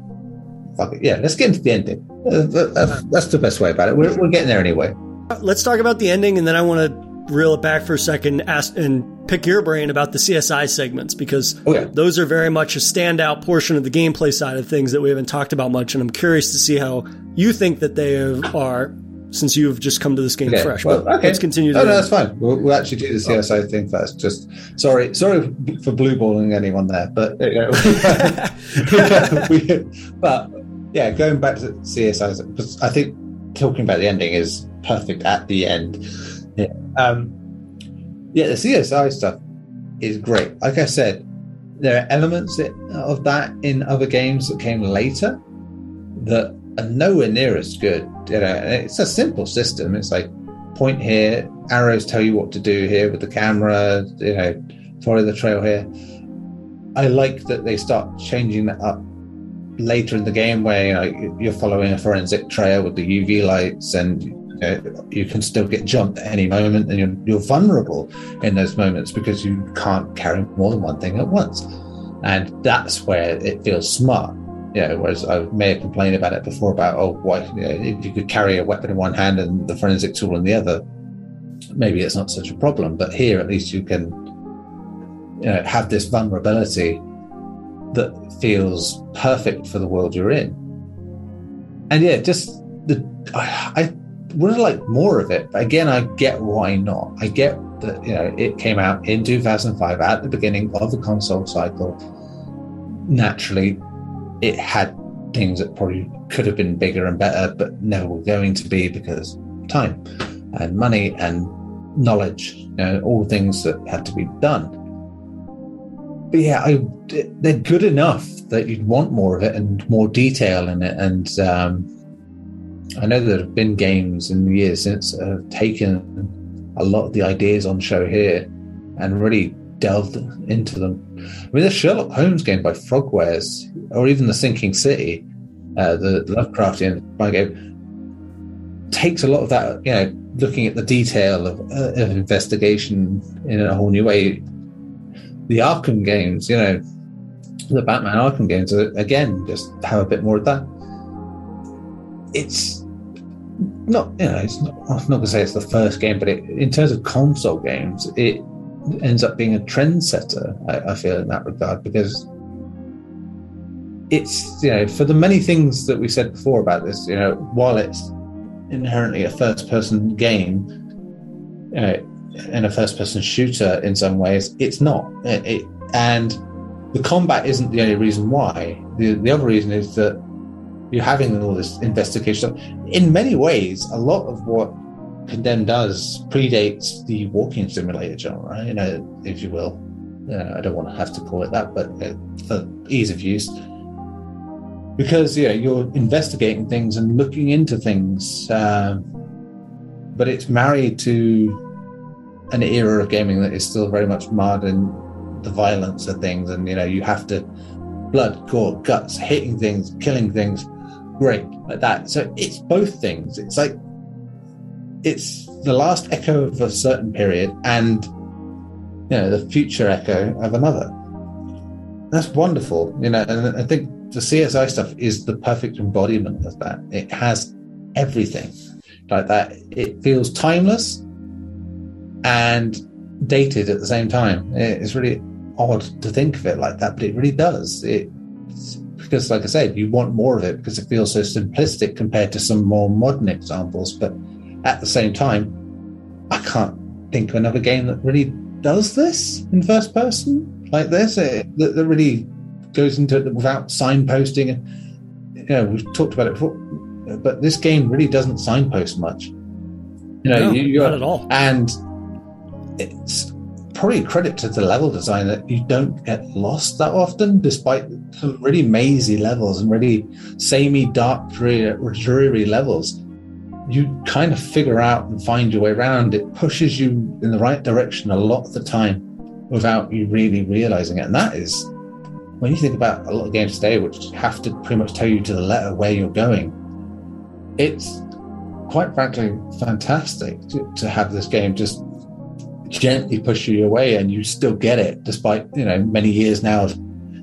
Speaker 2: fuck it. Yeah, let's get into the ending. Uh, that's the best way about it. We're, we're getting there anyway.
Speaker 1: Let's talk about the ending, and then I want to reel it back for a second ask, and pick your brain about the CSI segments because
Speaker 2: oh, yeah.
Speaker 1: those are very much a standout portion of the gameplay side of things that we haven't talked about much. And I'm curious to see how you think that they are since you have just come to this game
Speaker 2: Okay,
Speaker 1: fresh.
Speaker 2: well,
Speaker 1: but
Speaker 2: okay.
Speaker 1: let's continue. To
Speaker 2: no, that's fine. We'll, we'll actually do the CSI thing first. Just sorry, sorry for blue balling anyone there, but you know, we- but yeah, going back to CSI, I think talking about the ending is perfect at the end. Yeah, um, yeah, the CSI stuff is great. Like I said, there are elements of that in other games that came later that are nowhere near as good. You know, it's a simple system. It's like point here, arrows tell you what to do here with the camera. You know, follow the trail here. I like that they start changing that up later in the game, where you know, you're following a forensic trail with the UV lights, and know, you can still get jumped at any moment, and you're, you're vulnerable in those moments because you can't carry more than one thing at once, and that's where it feels smart. You know, whereas I may have complained about it before about oh, why you know, if you could carry a weapon in one hand and the forensic tool in the other, maybe it's not such a problem. But here, at least, you can you know, have this vulnerability that feels perfect for the world you're in. And yeah, just the I, I would have liked more of it, but again, I get why not. I get that you know it came out in 2005 at the beginning of the console cycle. Naturally, it had things that probably could have been bigger and better, but never were going to be because time and money and knowledge, you know, all things that had to be done. But yeah, I, they're good enough that you'd want more of it and more detail in it. And um, I know there have been games in the years since that have taken a lot of the ideas on show here and really delved into them. I mean, the Sherlock Holmes game by Frogwares, or even the Sinking City, uh, the Lovecraftian game, takes a lot of that. You know, looking at the detail of, uh, of investigation in a whole new way. The Arkham games, you know, the Batman Arkham games, uh, again, just have a bit more of that. It's not, you know, it's not, I'm not to say it's the first game, but it, in terms of console games, it ends up being a trendsetter, I, I feel, in that regard, because it's, you know, for the many things that we said before about this, you know, while it's inherently a first person game, you know, and a first person shooter in some ways, it's not. It, it, and the combat isn't the only reason why. The, the other reason is that you're having all this investigation. In many ways, a lot of what Condemn does predates the walking simulator genre, right? you know, if you will. I don't want to have to call it that, but uh, for ease of use. Because yeah, you're investigating things and looking into things, um, but it's married to an era of gaming that is still very much marred in the violence of things, and you know, you have to blood, gore, guts, hitting things, killing things, great like that. So it's both things. It's like it's the last echo of a certain period and you know the future echo of another. That's wonderful, you know, and I think the CSI stuff is the perfect embodiment of that. It has everything like that. It feels timeless and dated at the same time. It's really odd to think of it like that, but it really does. It because, like I said, you want more of it because it feels so simplistic compared to some more modern examples. But at the same time, I can't think of another game that really does this in first person like this. It, that, that really goes into it without signposting. And you know, we've talked about it before, but this game really doesn't signpost much. You know,
Speaker 1: No,
Speaker 2: you, you
Speaker 1: not at all.
Speaker 2: and it's probably credit to the level design that you don't get lost that often, despite some really mazy levels and really samey, dark, dreary, levels. You kind of figure out and find your way around. It pushes you in the right direction a lot of the time without you really realizing it. And that is when you think about a lot of games today, which have to pretty much tell you to the letter where you're going, it's quite frankly fantastic to, to have this game just gently push you away and you still get it despite you know many years now of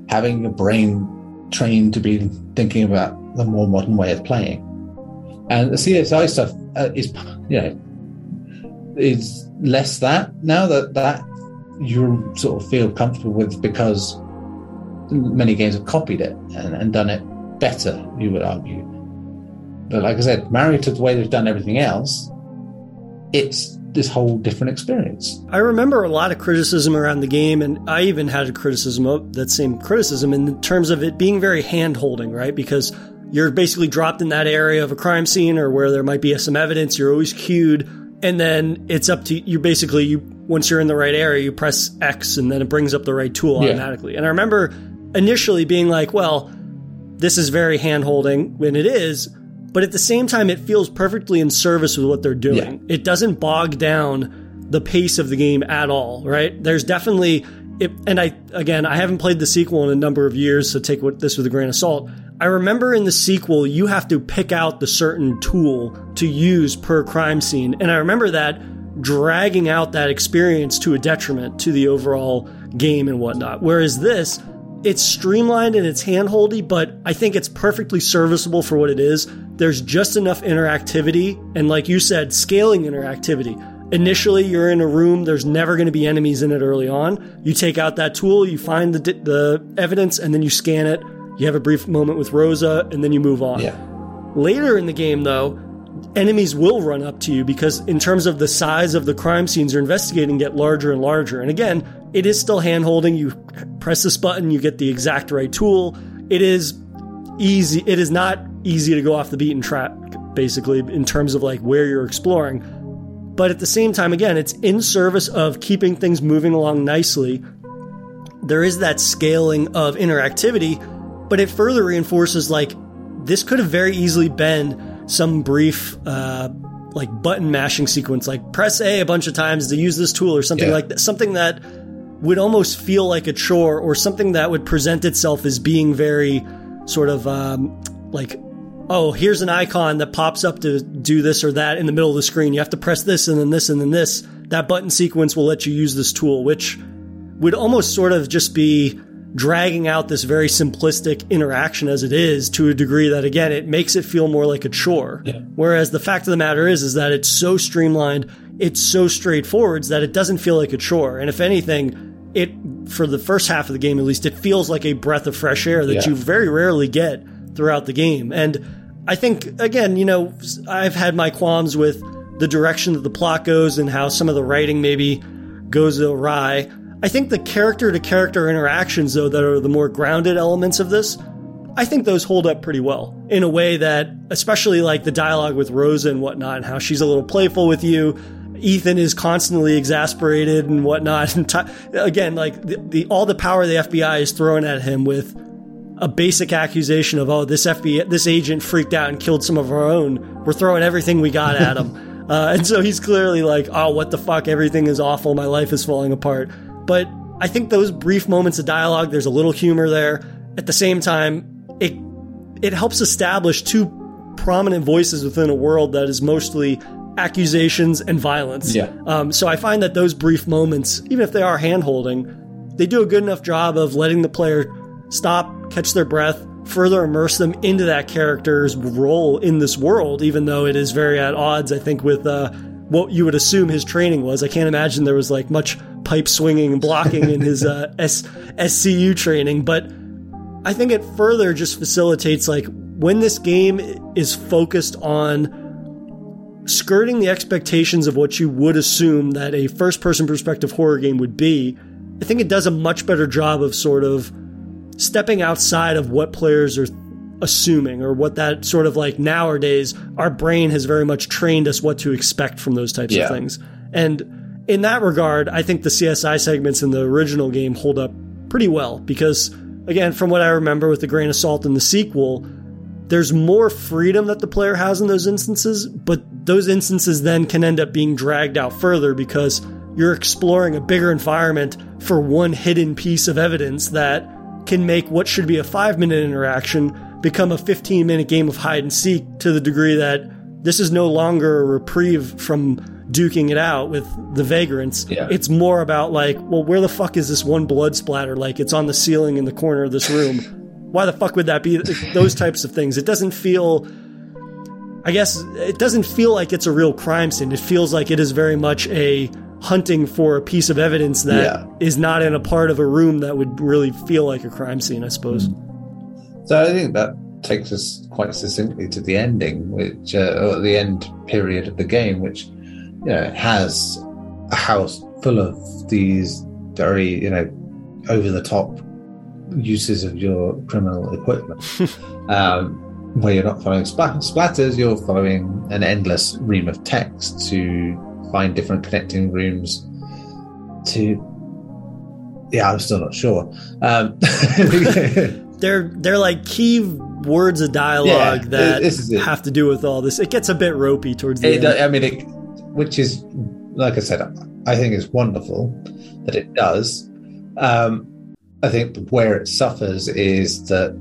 Speaker 2: having your brain trained to be thinking about the more modern way of playing. And the csi stuff uh, is you know is less that now that that you sort of feel comfortable with because many games have copied it and, and done it better you would argue. But like I said, married to the way they've done everything else, it's this whole different experience.
Speaker 1: I remember a lot of criticism around the game, and I even had a criticism of that same criticism in terms of it being very hand holding, right? Because you're basically dropped in that area of a crime scene or where there might be some evidence, you're always cued, and then it's up to you basically you once you're in the right area, you press X and then it brings up the right tool
Speaker 2: Yeah.
Speaker 1: automatically. And I remember initially being like, well, this is very hand holding when it is, but at the same time, it feels perfectly in service with what they're doing. It doesn't bog down the pace of the game at all, right? There's definitely, it, and I, again, I haven't played the sequel in a number of years, so take what, this with a grain of salt. I remember in the sequel, you have to pick out the certain tool to use per crime scene. And I remember that dragging out that experience to a detriment to the overall game and whatnot. Whereas this, it's streamlined and it's handholdy, but I think it's perfectly serviceable for what it is. There's just enough interactivity, and like you said, scaling interactivity. Initially, you're in a room, there's never going to be enemies in it early on. You take out that tool, you find the, the evidence, and then you scan it. You have a brief moment with Rosa, and then you move on.
Speaker 2: Yeah.
Speaker 1: Later in the game, though, enemies will run up to you because, in terms of the size of the crime scenes you're investigating, get larger and larger. And again, it is still hand holding. You press this button, you get the exact right tool. It is easy. It is not easy to go off the beaten track, basically, in terms of like where you're exploring. But at the same time, again, it's in service of keeping things moving along nicely. There is that scaling of interactivity, but it further reinforces like this could have very easily been some brief uh, like button mashing sequence, like press A a bunch of times to use this tool or something
Speaker 2: Yeah.
Speaker 1: like that. Something that would almost feel like a chore or something that would present itself as being very sort of um, like oh here's an icon that pops up to do this or that in the middle of the screen you have to press this and then this and then this that button sequence will let you use this tool which would almost sort of just be dragging out this very simplistic interaction as it is to a degree that again it makes it feel more like a chore
Speaker 2: Yeah.
Speaker 1: whereas the fact of the matter is is that it's so streamlined it's so straightforward that it doesn't feel like a chore and if anything it for the first half of the game at least it feels like a breath of fresh air that
Speaker 2: Yeah.
Speaker 1: you very rarely get throughout the game and i think again you know i've had my qualms with the direction that the plot goes and how some of the writing maybe goes awry i think the character to character interactions though that are the more grounded elements of this I think those hold up pretty well in a way that, especially like the dialogue with Rosa and whatnot, and how she's a little playful with you. Ethan is constantly exasperated and whatnot. And ti again, like the, the all the power the FBI is throwing at him with a basic accusation of, oh, this FBI, this agent freaked out and killed some of our own. We're throwing everything we got at him. uh, and so he's clearly like, oh, what the fuck? Everything is awful. My life is falling apart. But I think those brief moments of dialogue, there's a little humor there. At the same time, it it helps establish two prominent voices within a world that is mostly accusations and violence.
Speaker 2: Yeah.
Speaker 1: Um, so I find that those brief moments, even if they are hand holding, they do a good enough job of letting the player stop, catch their breath, further immerse them into that character's role in this world, even though it is very at odds, I think, with uh, what you would assume his training was. I can't imagine there was like much pipe swinging and blocking in his uh, S- SCU training, but I think it further just facilitates like when this game is focused on skirting the expectations of what you would assume that a first person perspective horror game would be, I think it does a much better job of sort of stepping outside of what players are assuming or what that sort of like nowadays our brain has very much trained us what to expect from those types
Speaker 2: Yeah.
Speaker 1: of things. And in that regard, I think the CSI segments in the original game hold up pretty well because again, from what I remember with the grain of salt in the sequel, there's more freedom that the player has in those instances, but those instances then can end up being dragged out further because you're exploring a bigger environment for one hidden piece of evidence that can make what should be a five minute interaction become a 15 minute game of hide and seek to the degree that this is no longer a reprieve from duking it out with the vagrants.
Speaker 2: Yeah.
Speaker 1: It's more about like, well, where the fuck is this one blood splatter? Like it's on the ceiling in the corner of this room. Why the fuck would that be? Those types of things. It doesn't feel. I guess it doesn't feel like it's a real crime scene. It feels like it is very much a hunting for a piece of evidence that is
Speaker 2: Yeah.
Speaker 1: not in a part of a room that would really feel like a crime scene. I suppose.
Speaker 2: So I think that takes us quite succinctly to the ending, which uh, or the end period of the game, which you know has a house full of these very you know over the top uses of your criminal equipment. um, where you're not following splat- splatters, you're following an endless ream of text to find different connecting rooms to. Yeah, I'm still not sure. Um,
Speaker 1: they're they're like key words of dialogue
Speaker 2: Yeah,
Speaker 1: that
Speaker 2: this is
Speaker 1: have to do with all this. It gets a bit ropey towards the
Speaker 2: It,
Speaker 1: end.
Speaker 2: I mean, it, which is, like I said, I think it's wonderful that it does. Um, I think where it suffers is that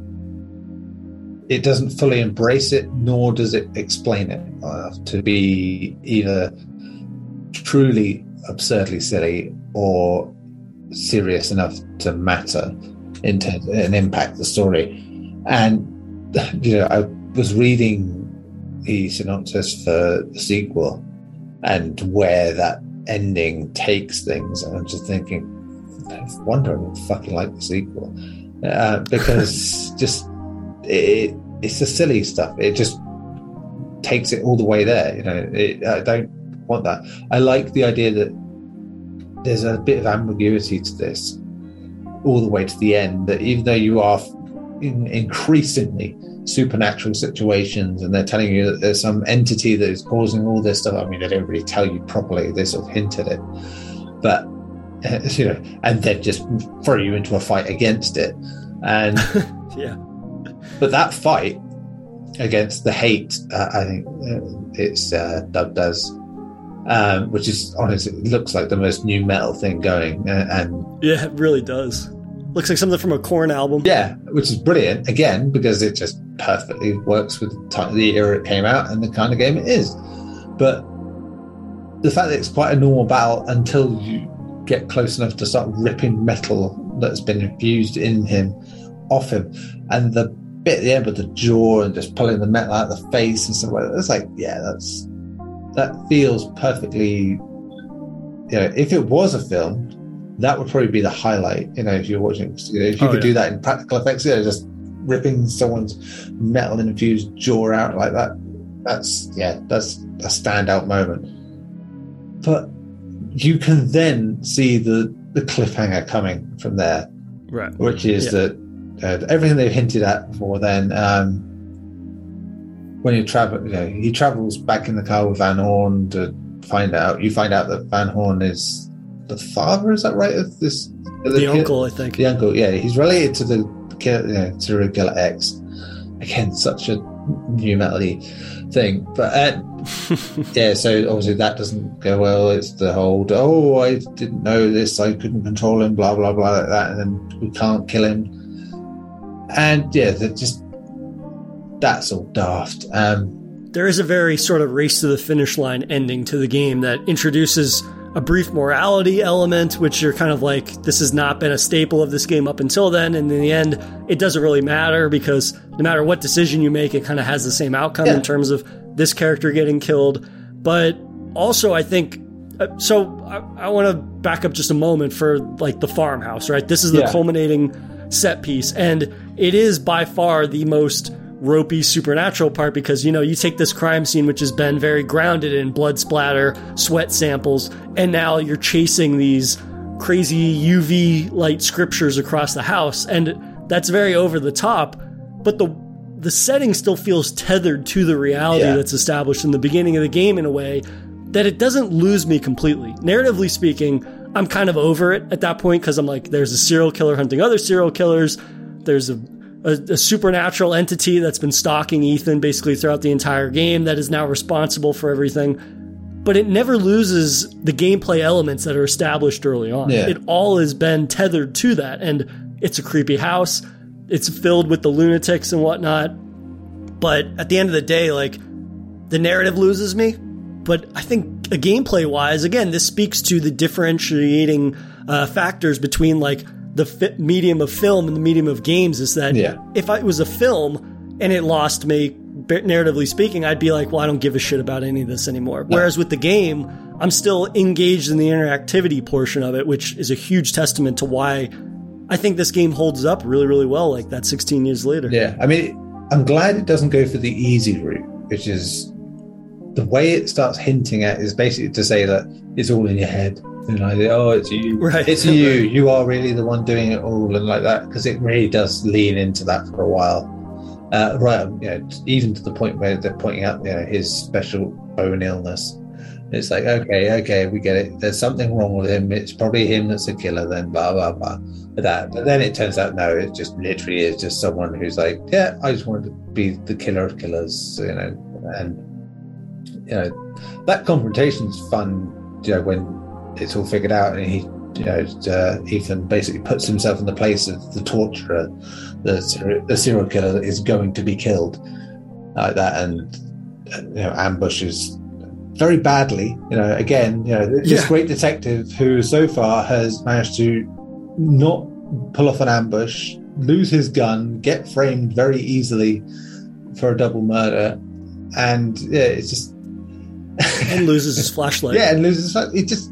Speaker 2: it doesn't fully embrace it, nor does it explain it uh, to be either truly absurdly silly or serious enough to matter in terms and impact the story. And you know, I was reading the synopsis for the sequel and where that ending takes things, and I'm just thinking, I wonder if I fucking like the sequel uh, because just it, it's the silly stuff. It just takes it all the way there. You know, it, I don't want that. I like the idea that there's a bit of ambiguity to this all the way to the end. That even though you are in increasingly supernatural situations and they're telling you that there's some entity that is causing all this stuff. I mean, they don't really tell you properly. They sort of hint at it, but uh, you know, and then just throw you into a fight against it. And
Speaker 1: yeah.
Speaker 2: but that fight against the hate, uh, I think uh, it's uh, dubbed as, um, which is honestly looks like the most nu metal thing going, uh, and
Speaker 1: Yeah, it really does. Looks like something from a Korn album.
Speaker 2: yeah, which is brilliant again because it just perfectly works with the era it came out and the kind of game it is. But the fact that it's quite a normal battle until you get close enough to start ripping metal that's been infused in him off him, and the bit at the end with the jaw and just pulling the metal out of the face and stuff like that. It's like, yeah, that's that feels perfectly. You know, if it was a film, that would probably be the highlight. You know, if you're watching, you know, if you
Speaker 1: Oh,
Speaker 2: could
Speaker 1: yeah.
Speaker 2: do that in practical effects, yeah, just ripping someone's metal infused jaw out like that. That's yeah, that's a standout moment. But you can then see the the cliffhanger coming from there,
Speaker 1: Right.
Speaker 2: which is
Speaker 1: Yeah.
Speaker 2: that uh, everything they've hinted at before then. Um, when you travel, you know, he travels back in the car with Van Horn to find out. You find out that Van Horn is the father. Is that right? Of this,
Speaker 1: The
Speaker 2: kid?
Speaker 1: uncle, I think.
Speaker 2: The uncle, yeah, he's related to the know, serial killer X. Again, such a nu metally thing, but uh, yeah. So obviously that doesn't go well. It's the whole oh, I didn't know this, I couldn't control him, blah blah blah like that, and then we can't kill him. And yeah, that just that's all daft. Um,
Speaker 1: there is a very sort of race to the finish line ending to the game that introduces a brief morality element, which you're kind of like, this has not been a staple of this game up until then. And in the end, it doesn't really matter because no matter what decision you make, it kind of has the same outcome
Speaker 2: Yeah.
Speaker 1: in terms of this character getting killed. But also, I think. Uh, so I, I want to back up just a moment for like the farmhouse, right? This is the
Speaker 2: Yeah.
Speaker 1: culminating set piece, and it is by far the most ropey supernatural part because you know you take this crime scene which has been very grounded in blood splatter sweat samples and now you're chasing these crazy uv light scriptures across the house and that's very over the top but the the setting still feels tethered to the reality
Speaker 2: Yeah.
Speaker 1: that's established in the beginning of the game in a way that it doesn't lose me completely narratively speaking i'm kind of over it at that point because i'm like there's a serial killer hunting other serial killers there's a a, a supernatural entity that's been stalking Ethan basically throughout the entire game that is now responsible for everything. But it never loses the gameplay elements that are established early on.
Speaker 2: Yeah.
Speaker 1: It all has been tethered to that. And it's a creepy house. It's filled with the lunatics and whatnot. But at the end of the day, like, the narrative loses me. But I think uh, gameplay wise, again, this speaks to the differentiating uh, factors between like the fi- medium of film and the medium of games. Is that
Speaker 2: Yeah.
Speaker 1: if I, it was a film and it lost me, narratively speaking, I'd be like, well, I don't give a shit about any of this anymore. Whereas with the game, I'm still engaged in the interactivity portion of it, which is a huge testament to why I think this game holds up really, really well, like that 16 years later.
Speaker 2: Yeah, I mean, I'm glad it doesn't go for the easy route, which is the way it starts hinting at is basically to say that it's all in your head. You know, oh, it's you,
Speaker 1: Right.
Speaker 2: it's you. You are really the one doing it all, and like that, because it really does lean into that for a while. Uh, right, you know, even to the point where they're pointing out, you know, his special bone illness. It's like, okay, okay, we get it. There's something wrong with him. It's probably him that's a killer. Then blah blah blah. That, but then it turns out no, it just literally is just someone who's like, yeah, I just wanted to be the killer of killers, you know, and you know that confrontation's fun. You know, when it's all figured out and he, you know, uh, Ethan basically puts himself in the place of the torturer, the the serial killer that is going to be killed, like that, and you know, ambushes very badly. You know, again, you know, this
Speaker 1: Yeah.
Speaker 2: great detective who so far has managed to not pull off an ambush, lose his gun, get framed very easily for a double murder, and yeah, it's just
Speaker 1: and loses his flashlight.
Speaker 2: yeah, and loses it just.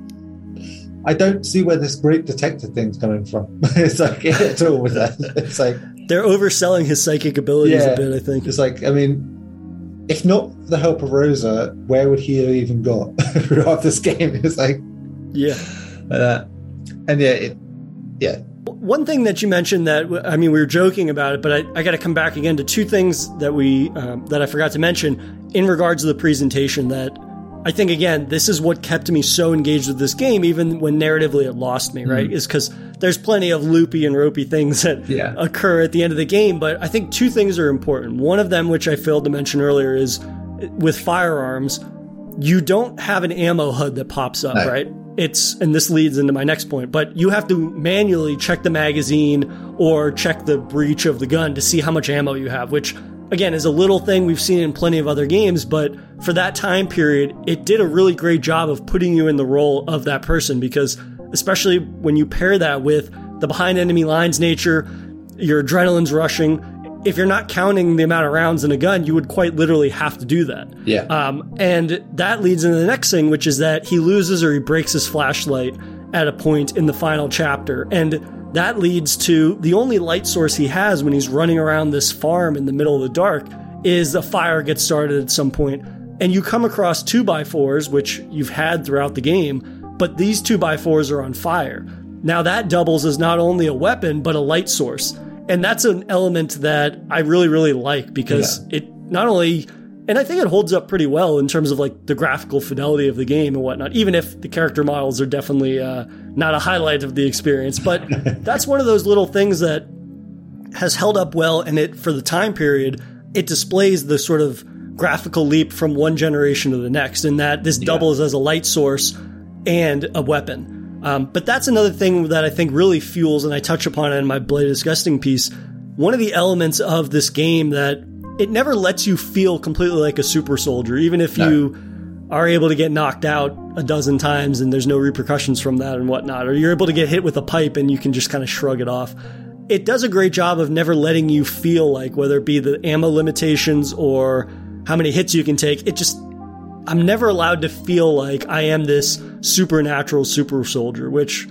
Speaker 2: I don't see where this great detective thing's coming from. it's like at all with that. It's like
Speaker 1: They're overselling his psychic abilities
Speaker 2: Yeah.
Speaker 1: a bit, I think.
Speaker 2: it's like I mean, if not for the help of Rosa, where would he have even got throughout this game? It's like
Speaker 1: Yeah.
Speaker 2: uh, and yeah, it, yeah,
Speaker 1: One thing that you mentioned that I mean we were joking about it, but I, I got to come back again to two things that we um, that I forgot to mention in regards to the presentation. That I think again this is what kept me so engaged with this game, even when narratively it lost me. Right, mm-hmm. is because there's plenty of loopy and ropey things that
Speaker 2: Yeah.
Speaker 1: occur at the end of the game. But I think two things are important. One of them, which I failed to mention earlier, is uh, with firearms, you don't have an ammo HUD that pops up,
Speaker 2: No.
Speaker 1: right? It's and this leads into my next point, but you have to manually check the magazine or check the breech of the gun to see how much ammo you have, which again is a little thing we've seen in plenty of other games, but for that time period, it did a really great job of putting you in the role of that person because especially when you pair that with the behind enemy lines nature, your adrenaline's rushing. If you're not counting the amount of rounds in a gun, you would quite literally have to do that.
Speaker 2: yeah,
Speaker 1: Um, and that leads into the next thing, which is that he loses or he breaks his flashlight at a point in the final chapter. And that leads to the only light source he has when he's running around this farm in the middle of the dark is a fire gets started at some. And you come across two by fours, which you've had throughout the game, but these two by fours are on fire. Now that doubles as not only a weapon, but a light source. And that's an element that I really, really like because it not only and I think it holds up pretty well in terms of like the graphical fidelity of the game and whatnot, even if the character models are definitely uh, not a highlight of the experience. But that's one of those little things that has held up well, and it for the time period, it displays the sort of graphical leap from one generation to the next, in that this doubles as a light source and a weapon. Um, but that's another thing that I think really fuels, and I touch upon it in my Bloody Disgusting piece. One of the elements of this game that it never lets you feel completely like a super soldier, even if you are able to get knocked out a dozen times and there's no repercussions from that and whatnot, or you're able to get hit with a pipe and you can just kind of shrug it off. It does a great job of never letting you feel like, whether it be the ammo limitations or how many hits you can take, it just, I'm never allowed to feel like I am this supernatural super soldier, which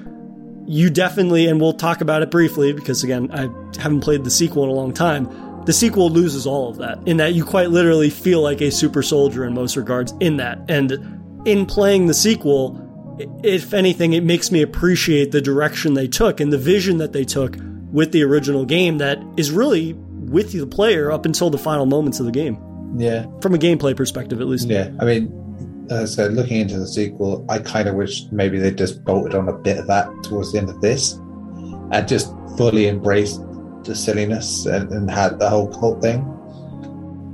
Speaker 1: you definitely, and we'll talk about it briefly because again, I haven't played the sequel in a long time. The sequel loses all of that in that you quite literally feel like a super soldier in most regards in that. And in playing the sequel, if anything, it makes me appreciate the direction they took and the vision that they took with the original game that is really with the player up until the final moments of the game,
Speaker 2: yeah,
Speaker 1: from a gameplay perspective at least.
Speaker 2: yeah. I mean, as I said, looking into the sequel, I kind of wish maybe they just bolted on a bit of that towards the end of this, and just fully embraced the silliness and, and had the whole cult thing,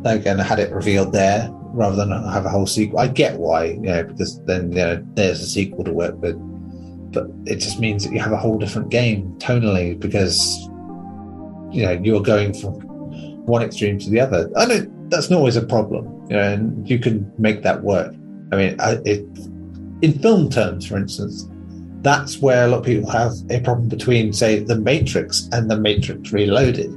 Speaker 2: like and had it revealed there rather than have a whole sequel. I get why, you know, because then you know there's a sequel to work with, but it just means that you have a whole different game tonally because you know you're going from one extreme to the other. I know that's not always a problem, you know, and you can make that work. I mean, I, it, in film terms, for instance, that's where a lot of people have a problem between, say, The Matrix and The Matrix Reloaded.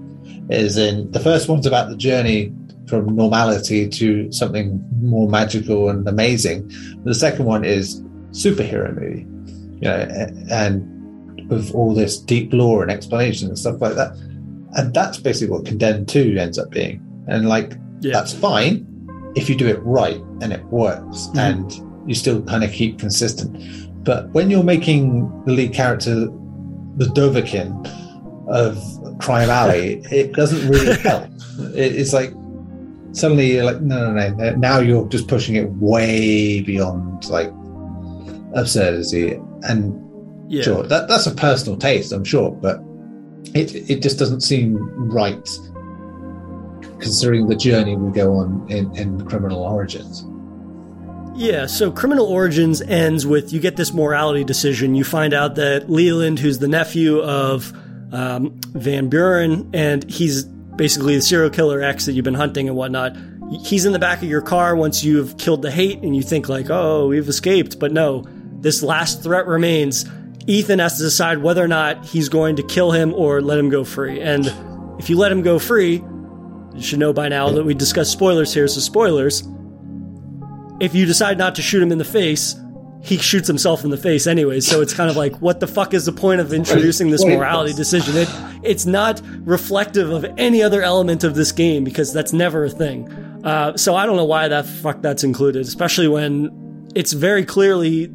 Speaker 2: Is in the first one's about the journey from normality to something more magical and amazing. The second one is superhero movie, you know, and with all this deep lore and explanation and stuff like that. And that's basically what Condemned 2 ends up being. and like
Speaker 1: Yeah.
Speaker 2: that's fine if you do it right and it works
Speaker 1: Mhm.
Speaker 2: and you still kind of keep consistent. But when you're making the lead character the Dovahkiin of Crime Alley, it doesn't really help. It's like suddenly you're like, no, no, no. Now you're just pushing it way beyond like absurdity. And
Speaker 1: Yeah.
Speaker 2: sure, that, that's a personal taste, I'm sure, but it it just doesn't seem right considering the journey we go on in, in Criminal Origins.
Speaker 1: Yeah, so Criminal Origins ends with you get this morality decision. You find out that Leland, who's the nephew of um, Van Buren, and he's basically the serial killer X that you've been hunting and whatnot. He's in the back of your car once you've killed the hate, and you think like, "Oh, we've escaped," but no, this last threat remains. Ethan has to decide whether or not he's going to kill him or let him go free. And if you let him go free, you should know by now that we discussed spoilers here, so spoilers if you decide not to shoot him in the face, he shoots himself in the face anyway. So it's kind of like, what the fuck is the point of introducing this morality decision? It, it's not reflective of any other element of this game because that's never a thing. Uh, so I don't know why that fuck that's included, especially when it's very clearly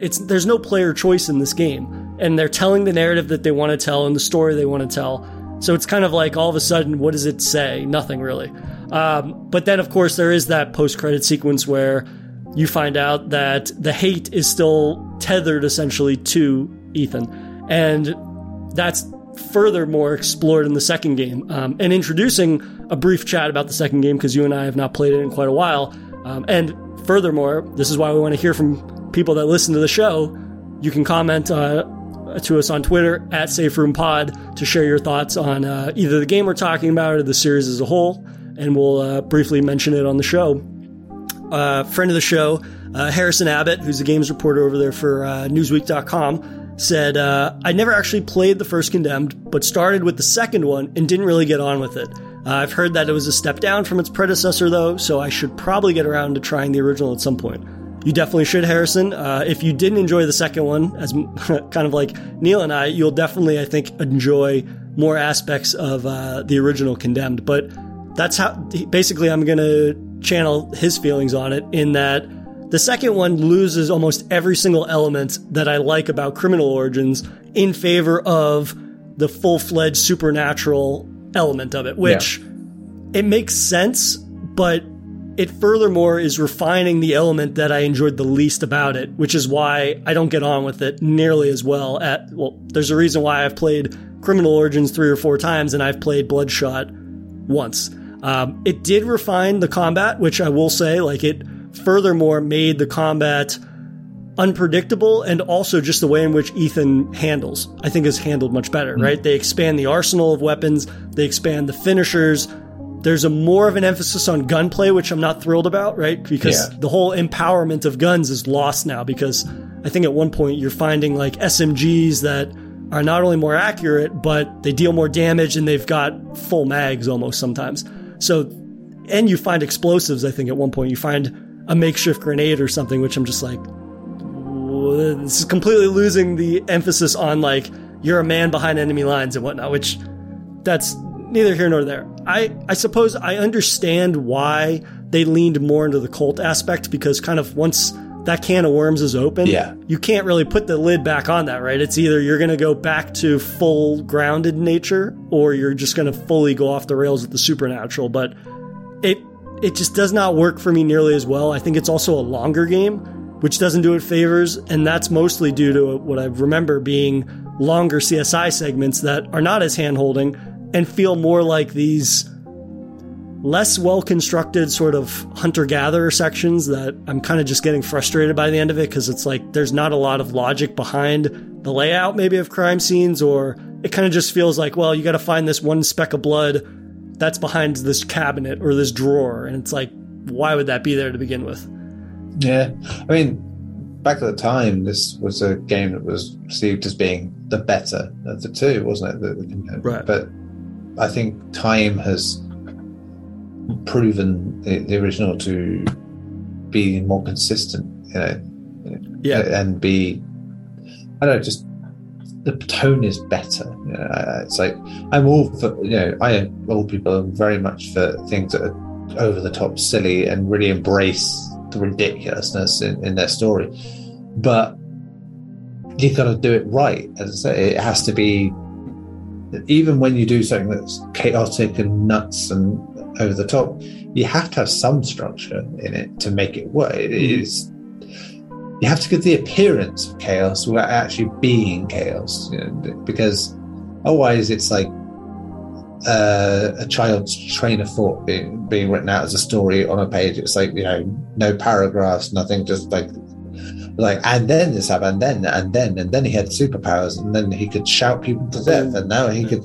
Speaker 1: it's there's no player choice in this game, and they're telling the narrative that they want to tell and the story they want to tell. So it's kind of like all of a sudden, what does it say? Nothing really. Um, but then, of course, there is that post credit sequence where you find out that the hate is still tethered essentially to Ethan. And that's furthermore explored in the second game. Um, and introducing a brief chat about the second game because you and I have not played it in quite a while. Um, and furthermore, this is why we want to hear from people that listen to the show. You can comment uh, to us on Twitter at SafeRoomPod to share your thoughts on uh, either the game we're talking about or the series as a whole, and we'll uh, briefly mention it on the show. Uh, friend of the show, uh, Harrison Abbott, who's a games reporter over there for uh, Newsweek.com, said, uh, I never actually played the first Condemned, but started with the second one and didn't really get on with it. Uh, I've heard that it was a step down from its predecessor, though, so I should probably get around to trying the original at some point. You definitely should, Harrison. Uh, if you didn't enjoy the second one, as kind of like Neil and I, you'll definitely, I think, enjoy more aspects of uh, the original Condemned. But that's how, basically, I'm going to channel his feelings on it in that the second one loses almost every single element that I like about Criminal Origins in favor of the full fledged supernatural element of it, which it makes sense, but it furthermore is refining the element that I enjoyed the least about it, which is why I don't get on with it nearly as well. At well, there's a reason why I've played Criminal Origins three or four times and I've played Bloodshot once. Um, it did refine the combat, which I will say, like it furthermore made the combat unpredictable and also just the way in which Ethan handles, I think is handled much better, right? They expand the arsenal of weapons, they expand the finishers. There's a more of an emphasis on gunplay, which I'm not thrilled about, right? Because
Speaker 2: Yeah.
Speaker 1: the whole empowerment of guns is lost now because I think at one point you're finding like SMGs that are not only more accurate, but they deal more damage and they've got full mags almost sometimes. So, and you find explosives, I think at one point you find a makeshift grenade or something, which I'm just like, this is completely losing the emphasis on like you're a man behind enemy lines and whatnot, which that's neither here nor there. I, I suppose I understand why they leaned more into the cult aspect because kind of once that can of worms is open,
Speaker 2: Yeah.
Speaker 1: you can't really put the lid back on that, right? It's either you're going to go back to full grounded nature or you're just going to fully go off the rails with the supernatural. But it it just does not work for me nearly as well. I think it's also a longer game, which doesn't do it favors, and that's mostly due to what I remember being longer CSI segments that are not as hand holding and feel more like these less well constructed sort of hunter gatherer sections that I'm kind of just getting frustrated by the end of it because it's like there's not a lot of logic behind the layout maybe of crime scenes or it kind of just feels like well you got to find this one speck of blood that's behind this cabinet or this drawer and it's like why would that be there to begin with
Speaker 2: Yeah, I mean, back at the time, this was a game that was perceived as being the better of the two, wasn't it? The- the-
Speaker 1: Right.
Speaker 2: But I think time has proven the, the original to be more consistent, you know,
Speaker 1: yeah
Speaker 2: and be, I don't know, just the tone is better. You know, it's like I'm all for you know I old people are very much for things that are over the top, silly, and really embrace the ridiculousness in, in their story. But you've got to do it right. As I say, it has to be. Even when you do something that's chaotic and nuts and over the top, you have to have some structure in it to make it work. It is you have to give the appearance of chaos without actually being chaos, you know, because otherwise it's like uh, a child's train of thought being, being written out as a story on a page. It's like you know, no paragraphs, nothing, just like like and then this happened, and then and then and then he had superpowers, and then he could shout people to death, and now he could,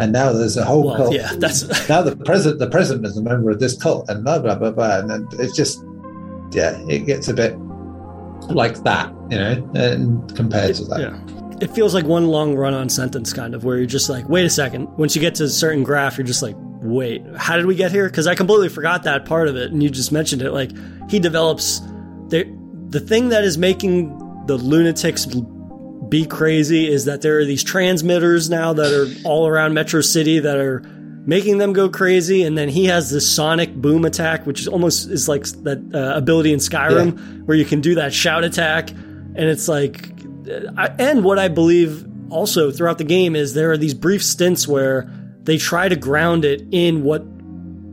Speaker 2: and now there's a whole
Speaker 1: well,
Speaker 2: cult.
Speaker 1: Yeah, that's
Speaker 2: now the president. The president is a member of this cult, and blah blah blah blah, and then it's just yeah, it gets a bit like that, you know, and compared to that.
Speaker 1: Yeah. It feels like one long run on sentence, kind of, where you're just like, wait a second. Once you get to a certain graph, you're just like, wait, how did we get here? Because I completely forgot that part of it, and you just mentioned it. Like, he develops the, the thing that is making the lunatics be crazy is that there are these transmitters now that are all around Metro City that are making them go crazy. And then he has this sonic boom attack, which is almost is like that uh, ability in Skyrim yeah. where you can do that shout attack. And it's like, I, and what I believe also throughout the game is there are these brief stints where they try to ground it in what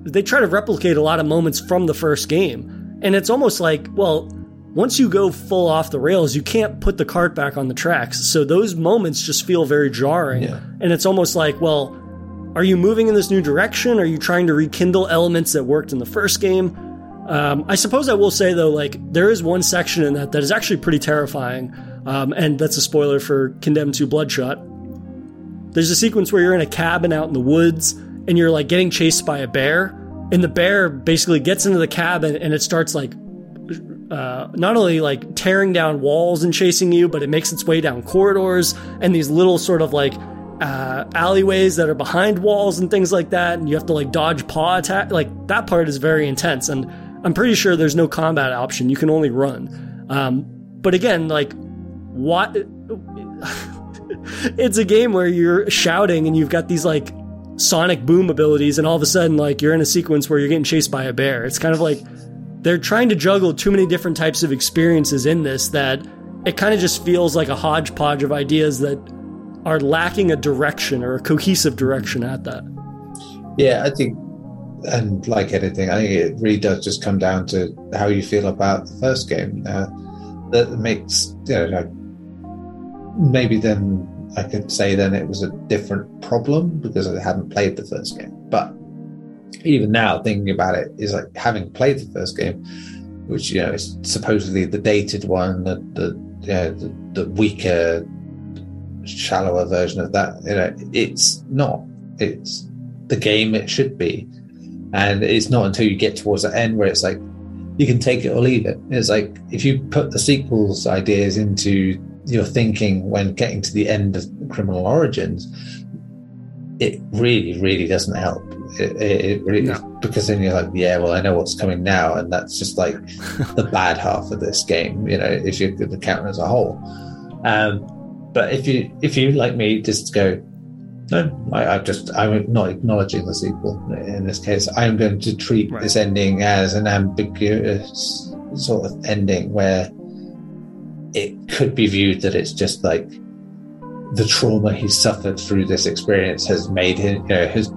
Speaker 1: they try to replicate a lot of moments from the first game. And it's almost like, well, once you go full off the rails, you can't put the cart back on the tracks. So those moments just feel very jarring. Yeah. And it's almost like, well, are you moving in this new direction? Are you trying to rekindle elements that worked in the first game? Um, I suppose I will say though, like there is one section in that that is actually pretty terrifying, um, and that's a spoiler for Condemned 2 Bloodshot. There's a sequence where you're in a cabin out in the woods and you're like getting chased by a bear, and the bear basically gets into the cabin and it starts like uh, not only like tearing down walls and chasing you, but it makes its way down corridors and these little sort of like uh, alleyways that are behind walls and things like that, and you have to like dodge paw attack. Like that part is very intense, and I'm pretty sure there's no combat option. You can only run. Um, but again, like what? it's a game where you're shouting and you've got these like sonic boom abilities, and all of a sudden, like you're in a sequence where you're getting chased by a bear. It's kind of like they're trying to juggle too many different types of experiences in this that it kind of just feels like a hodgepodge of ideas that are lacking a direction or a cohesive direction at that.
Speaker 2: Yeah, I think, and like anything, I think it really does just come down to how you feel about the first game. Uh, that makes, you know, like maybe then I could say then it was a different problem because I hadn't played the first game. But even now, thinking about it, is like having played the first game, which you know is supposedly the dated one, the the, you know, the, the weaker shallower version of that. You know, it's not. It's the game it should be, and it's not until you get towards the end where it's like you can take it or leave it. It's like if you put the sequels ideas into your thinking when getting to the end of Criminal Origins, it really, really doesn't help. It, it really no. because then you're like, yeah, well, I know what's coming now, and that's just like the bad half of this game. You know, if you could count as a whole. Um, but if you if you like me just go, no, I, I just I'm not acknowledging the sequel in this case. I'm going to treat right. this ending as an ambiguous sort of ending where it could be viewed that it's just like the trauma he suffered through this experience has made him you know has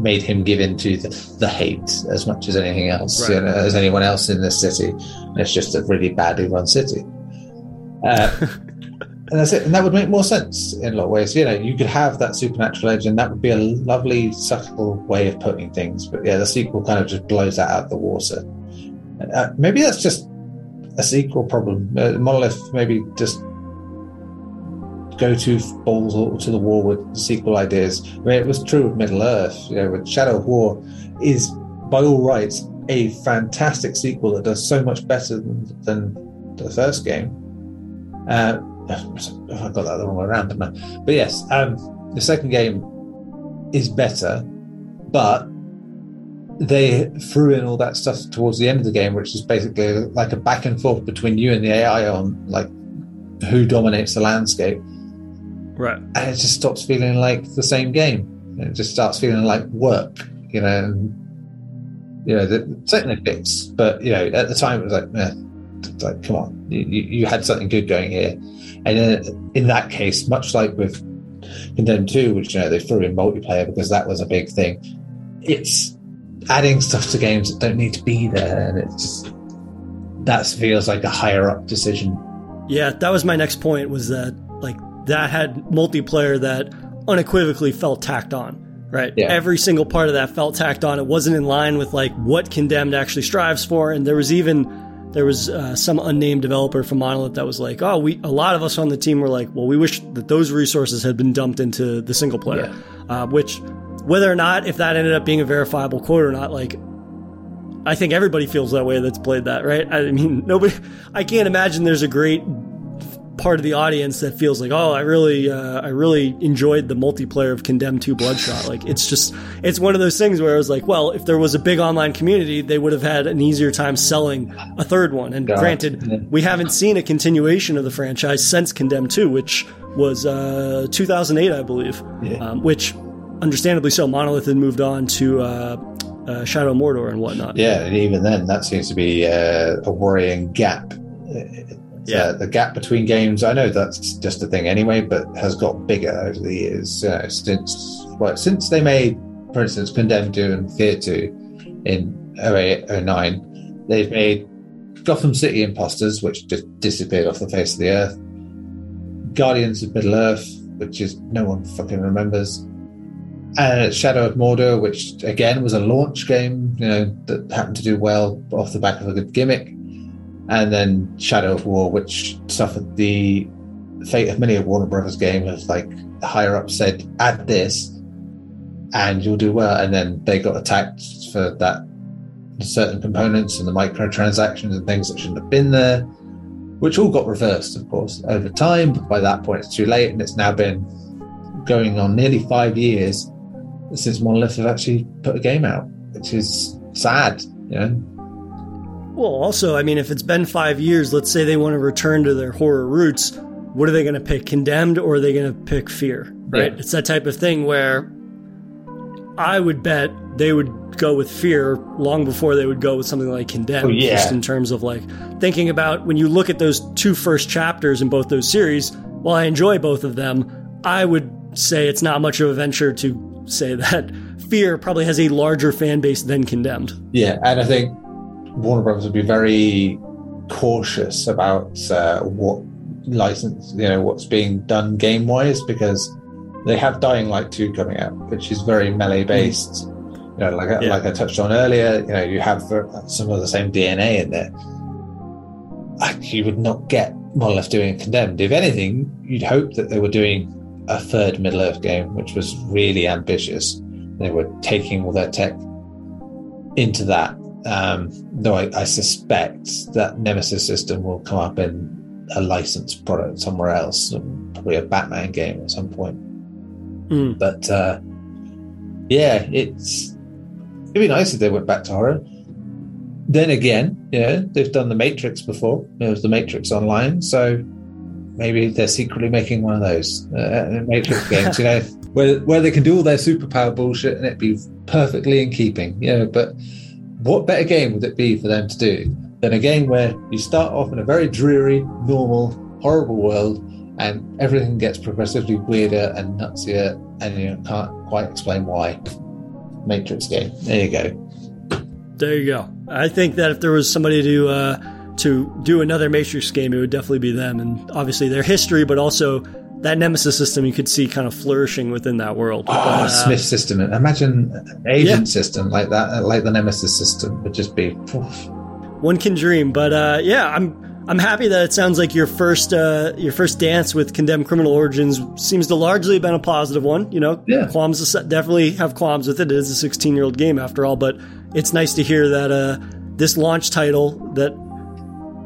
Speaker 2: made him give in to the, the hate as much as anything else right. you know, as anyone else in this city and it's just a really badly run city uh, and that's it. And that would make more sense in a lot of ways. You know, you could have that supernatural edge, and that would be a lovely, subtle way of putting things. But yeah, the sequel kind of just blows that out of the water. Uh, maybe that's just a sequel problem. Uh, Monolith maybe just go to balls to the wall with sequel ideas. I mean, it was true with Middle Earth. You know, with Shadow of War is by all rights a fantastic sequel that does so much better than, than the first game. Uh, I got that the wrong way around, I? But yes, um, the second game is better, but they threw in all that stuff towards the end of the game, which is basically like a back and forth between you and the AI on like who dominates the landscape.
Speaker 1: Right.
Speaker 2: And it just stops feeling like the same game. It just starts feeling like work, you know. And, you know, the, certainly fits, but you know, at the time it was like, eh, like, come on, you, you had something good going here. And in, in that case, much like with Condemned 2, which, you know, they threw in multiplayer because that was a big thing, it's adding stuff to games that don't need to be there. And it's just, that feels like a higher up decision.
Speaker 1: Yeah, that was my next point was that, that had multiplayer that unequivocally felt tacked on right?
Speaker 2: Yeah.
Speaker 1: Every single part of that felt tacked on. It wasn't in line with like what Condemned actually strives for, and there was even there was uh, some unnamed developer from Monolith that was like, "Oh, we." A lot of us on the team were like, "Well, we wish that those resources had been dumped into the single player,"
Speaker 2: Yeah.
Speaker 1: uh, which, whether or not if that ended up being a verifiable quote or not, like. I think everybody feels that way that's played that, right? I mean, nobody. I can't imagine there's a great part of the audience that feels like, oh, I really, uh, I really enjoyed the multiplayer of Condemned 2 Bloodshot. Like, it's just, it's one of those things where I was like, well, if there was a big online community, they would have had an easier time selling a third one. And
Speaker 2: God.
Speaker 1: granted, we haven't seen a continuation of the franchise since Condemned 2, which was uh, 2008, I believe.
Speaker 2: Yeah.
Speaker 1: Um, which, understandably so, Monolith had moved on to uh, uh, Shadow Mordor and whatnot.
Speaker 2: Yeah, and even then, that seems to be uh, a worrying gap.
Speaker 1: Yeah.
Speaker 2: The gap between games. I know that's just a thing anyway, but has got bigger over the years. Uh, since well, since they made, for instance, Condemned 2 and Fear 2 in 08, 09, they've made Gotham City Imposters, which just disappeared off the face of the earth. Guardians of Middle Earth, which is no one fucking remembers. And Shadow of Mordor, which again was a launch game, you know, that happened to do well off the back of a good gimmick. And then Shadow of War, which suffered the fate of many a Warner Brothers game of like higher up said, add this and you'll do well. And then they got attacked for that certain components and the microtransactions and things that shouldn't have been there, which all got reversed, of course, over time. But by that point, it's too late. And it's now been going on nearly five years since Monolith have actually put a game out, which is sad, you know.
Speaker 1: Well, also, I mean, if it's been five years, let's say they want to return to their horror roots, what are they going to pick? Condemned or are they going to pick Fear? Right?
Speaker 2: Yeah.
Speaker 1: It's that type of thing where I would bet they would go with Fear long before they would go with something like Condemned.
Speaker 2: Oh, yeah.
Speaker 1: Just in terms of like thinking about when you look at those two first chapters in both those series, while I enjoy both of them, I would say it's not much of a venture to say that Fear probably has a larger fan base than Condemned.
Speaker 2: Yeah, and I think Warner Brothers would be very cautious about uh, what license, you know, what's being done game wise because they have Dying Light 2 coming out, which is very melee based. You know, like I
Speaker 1: Yeah.
Speaker 2: like I touched on earlier, you know, you have some of the same DNA in there. You would not get more Monolith doing Condemned. If anything, you'd hope that they were doing a third Middle Earth game, which was really ambitious. They were taking all their tech into that. Um, though I, I suspect that Nemesis system will come up in a licensed product somewhere else, um, probably a Batman game at some point.
Speaker 1: Mm.
Speaker 2: But uh, yeah, it's it'd be nice if they went back to horror. Then again, yeah, they've done the Matrix before. There was the Matrix Online, so maybe they're secretly making one of those uh, Matrix games. You know, where where they can do all their superpower bullshit and it be perfectly in keeping. You know, but what better game would it be for them to do than a game where you start off in a very dreary, normal, horrible world, and everything gets progressively weirder and nutsier, and you can't quite explain why. Matrix game. There you go.
Speaker 1: There you go. I think that if there was somebody to uh, to do another Matrix game, it would definitely be them. And obviously their history, but also that Nemesis system you could see kind of flourishing within that world.
Speaker 2: Oh,
Speaker 1: But, uh,
Speaker 2: Smith system. Imagine an agent
Speaker 1: Yeah.
Speaker 2: system like that, like the Nemesis system, would just be. oof.
Speaker 1: one can dream. But uh, yeah, I'm I'm happy that it sounds like your first uh, your first dance with Condemned Criminal Origins seems to largely have been a positive one. You know,
Speaker 2: Yeah.
Speaker 1: qualms definitely have qualms with it. It is a 16 year old game after all, but it's nice to hear that uh, this launch title that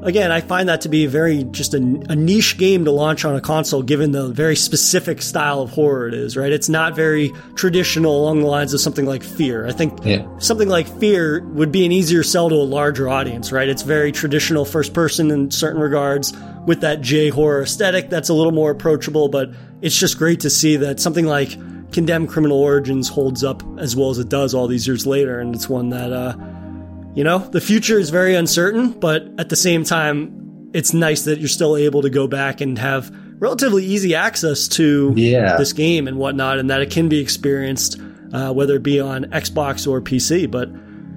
Speaker 1: again, I find that to be very just a, a, niche game to launch on a console, given the very specific style of horror it is. Right? It's not very traditional along the lines of something like Fear. I think yeah. something like Fear would be an easier sell to a larger audience. Right? It's very traditional first person in certain regards with that J horror aesthetic. That's a little more approachable, but it's just great to see that something like Condemned Criminal Origins holds up as well as it does all these years later, and it's one that. Uh, you know, the future is very uncertain, but at the same time, it's nice that you're still able to go back and have relatively easy access to yeah. this game and whatnot, and that it can be experienced, uh, whether it be on Xbox or PC. But,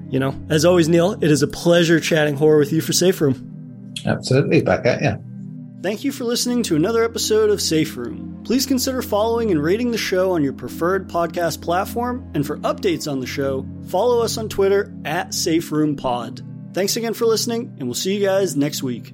Speaker 1: you know, as always, Neil, it is a pleasure chatting horror with you for Safe Room.
Speaker 2: Absolutely. Back at you.
Speaker 1: Thank you for listening to another episode of Safe Room. Please consider following and rating the show on your preferred podcast platform. And for updates on the show, follow us on Twitter at Safe Room Pod. Thanks again for listening, and we'll see you guys next week.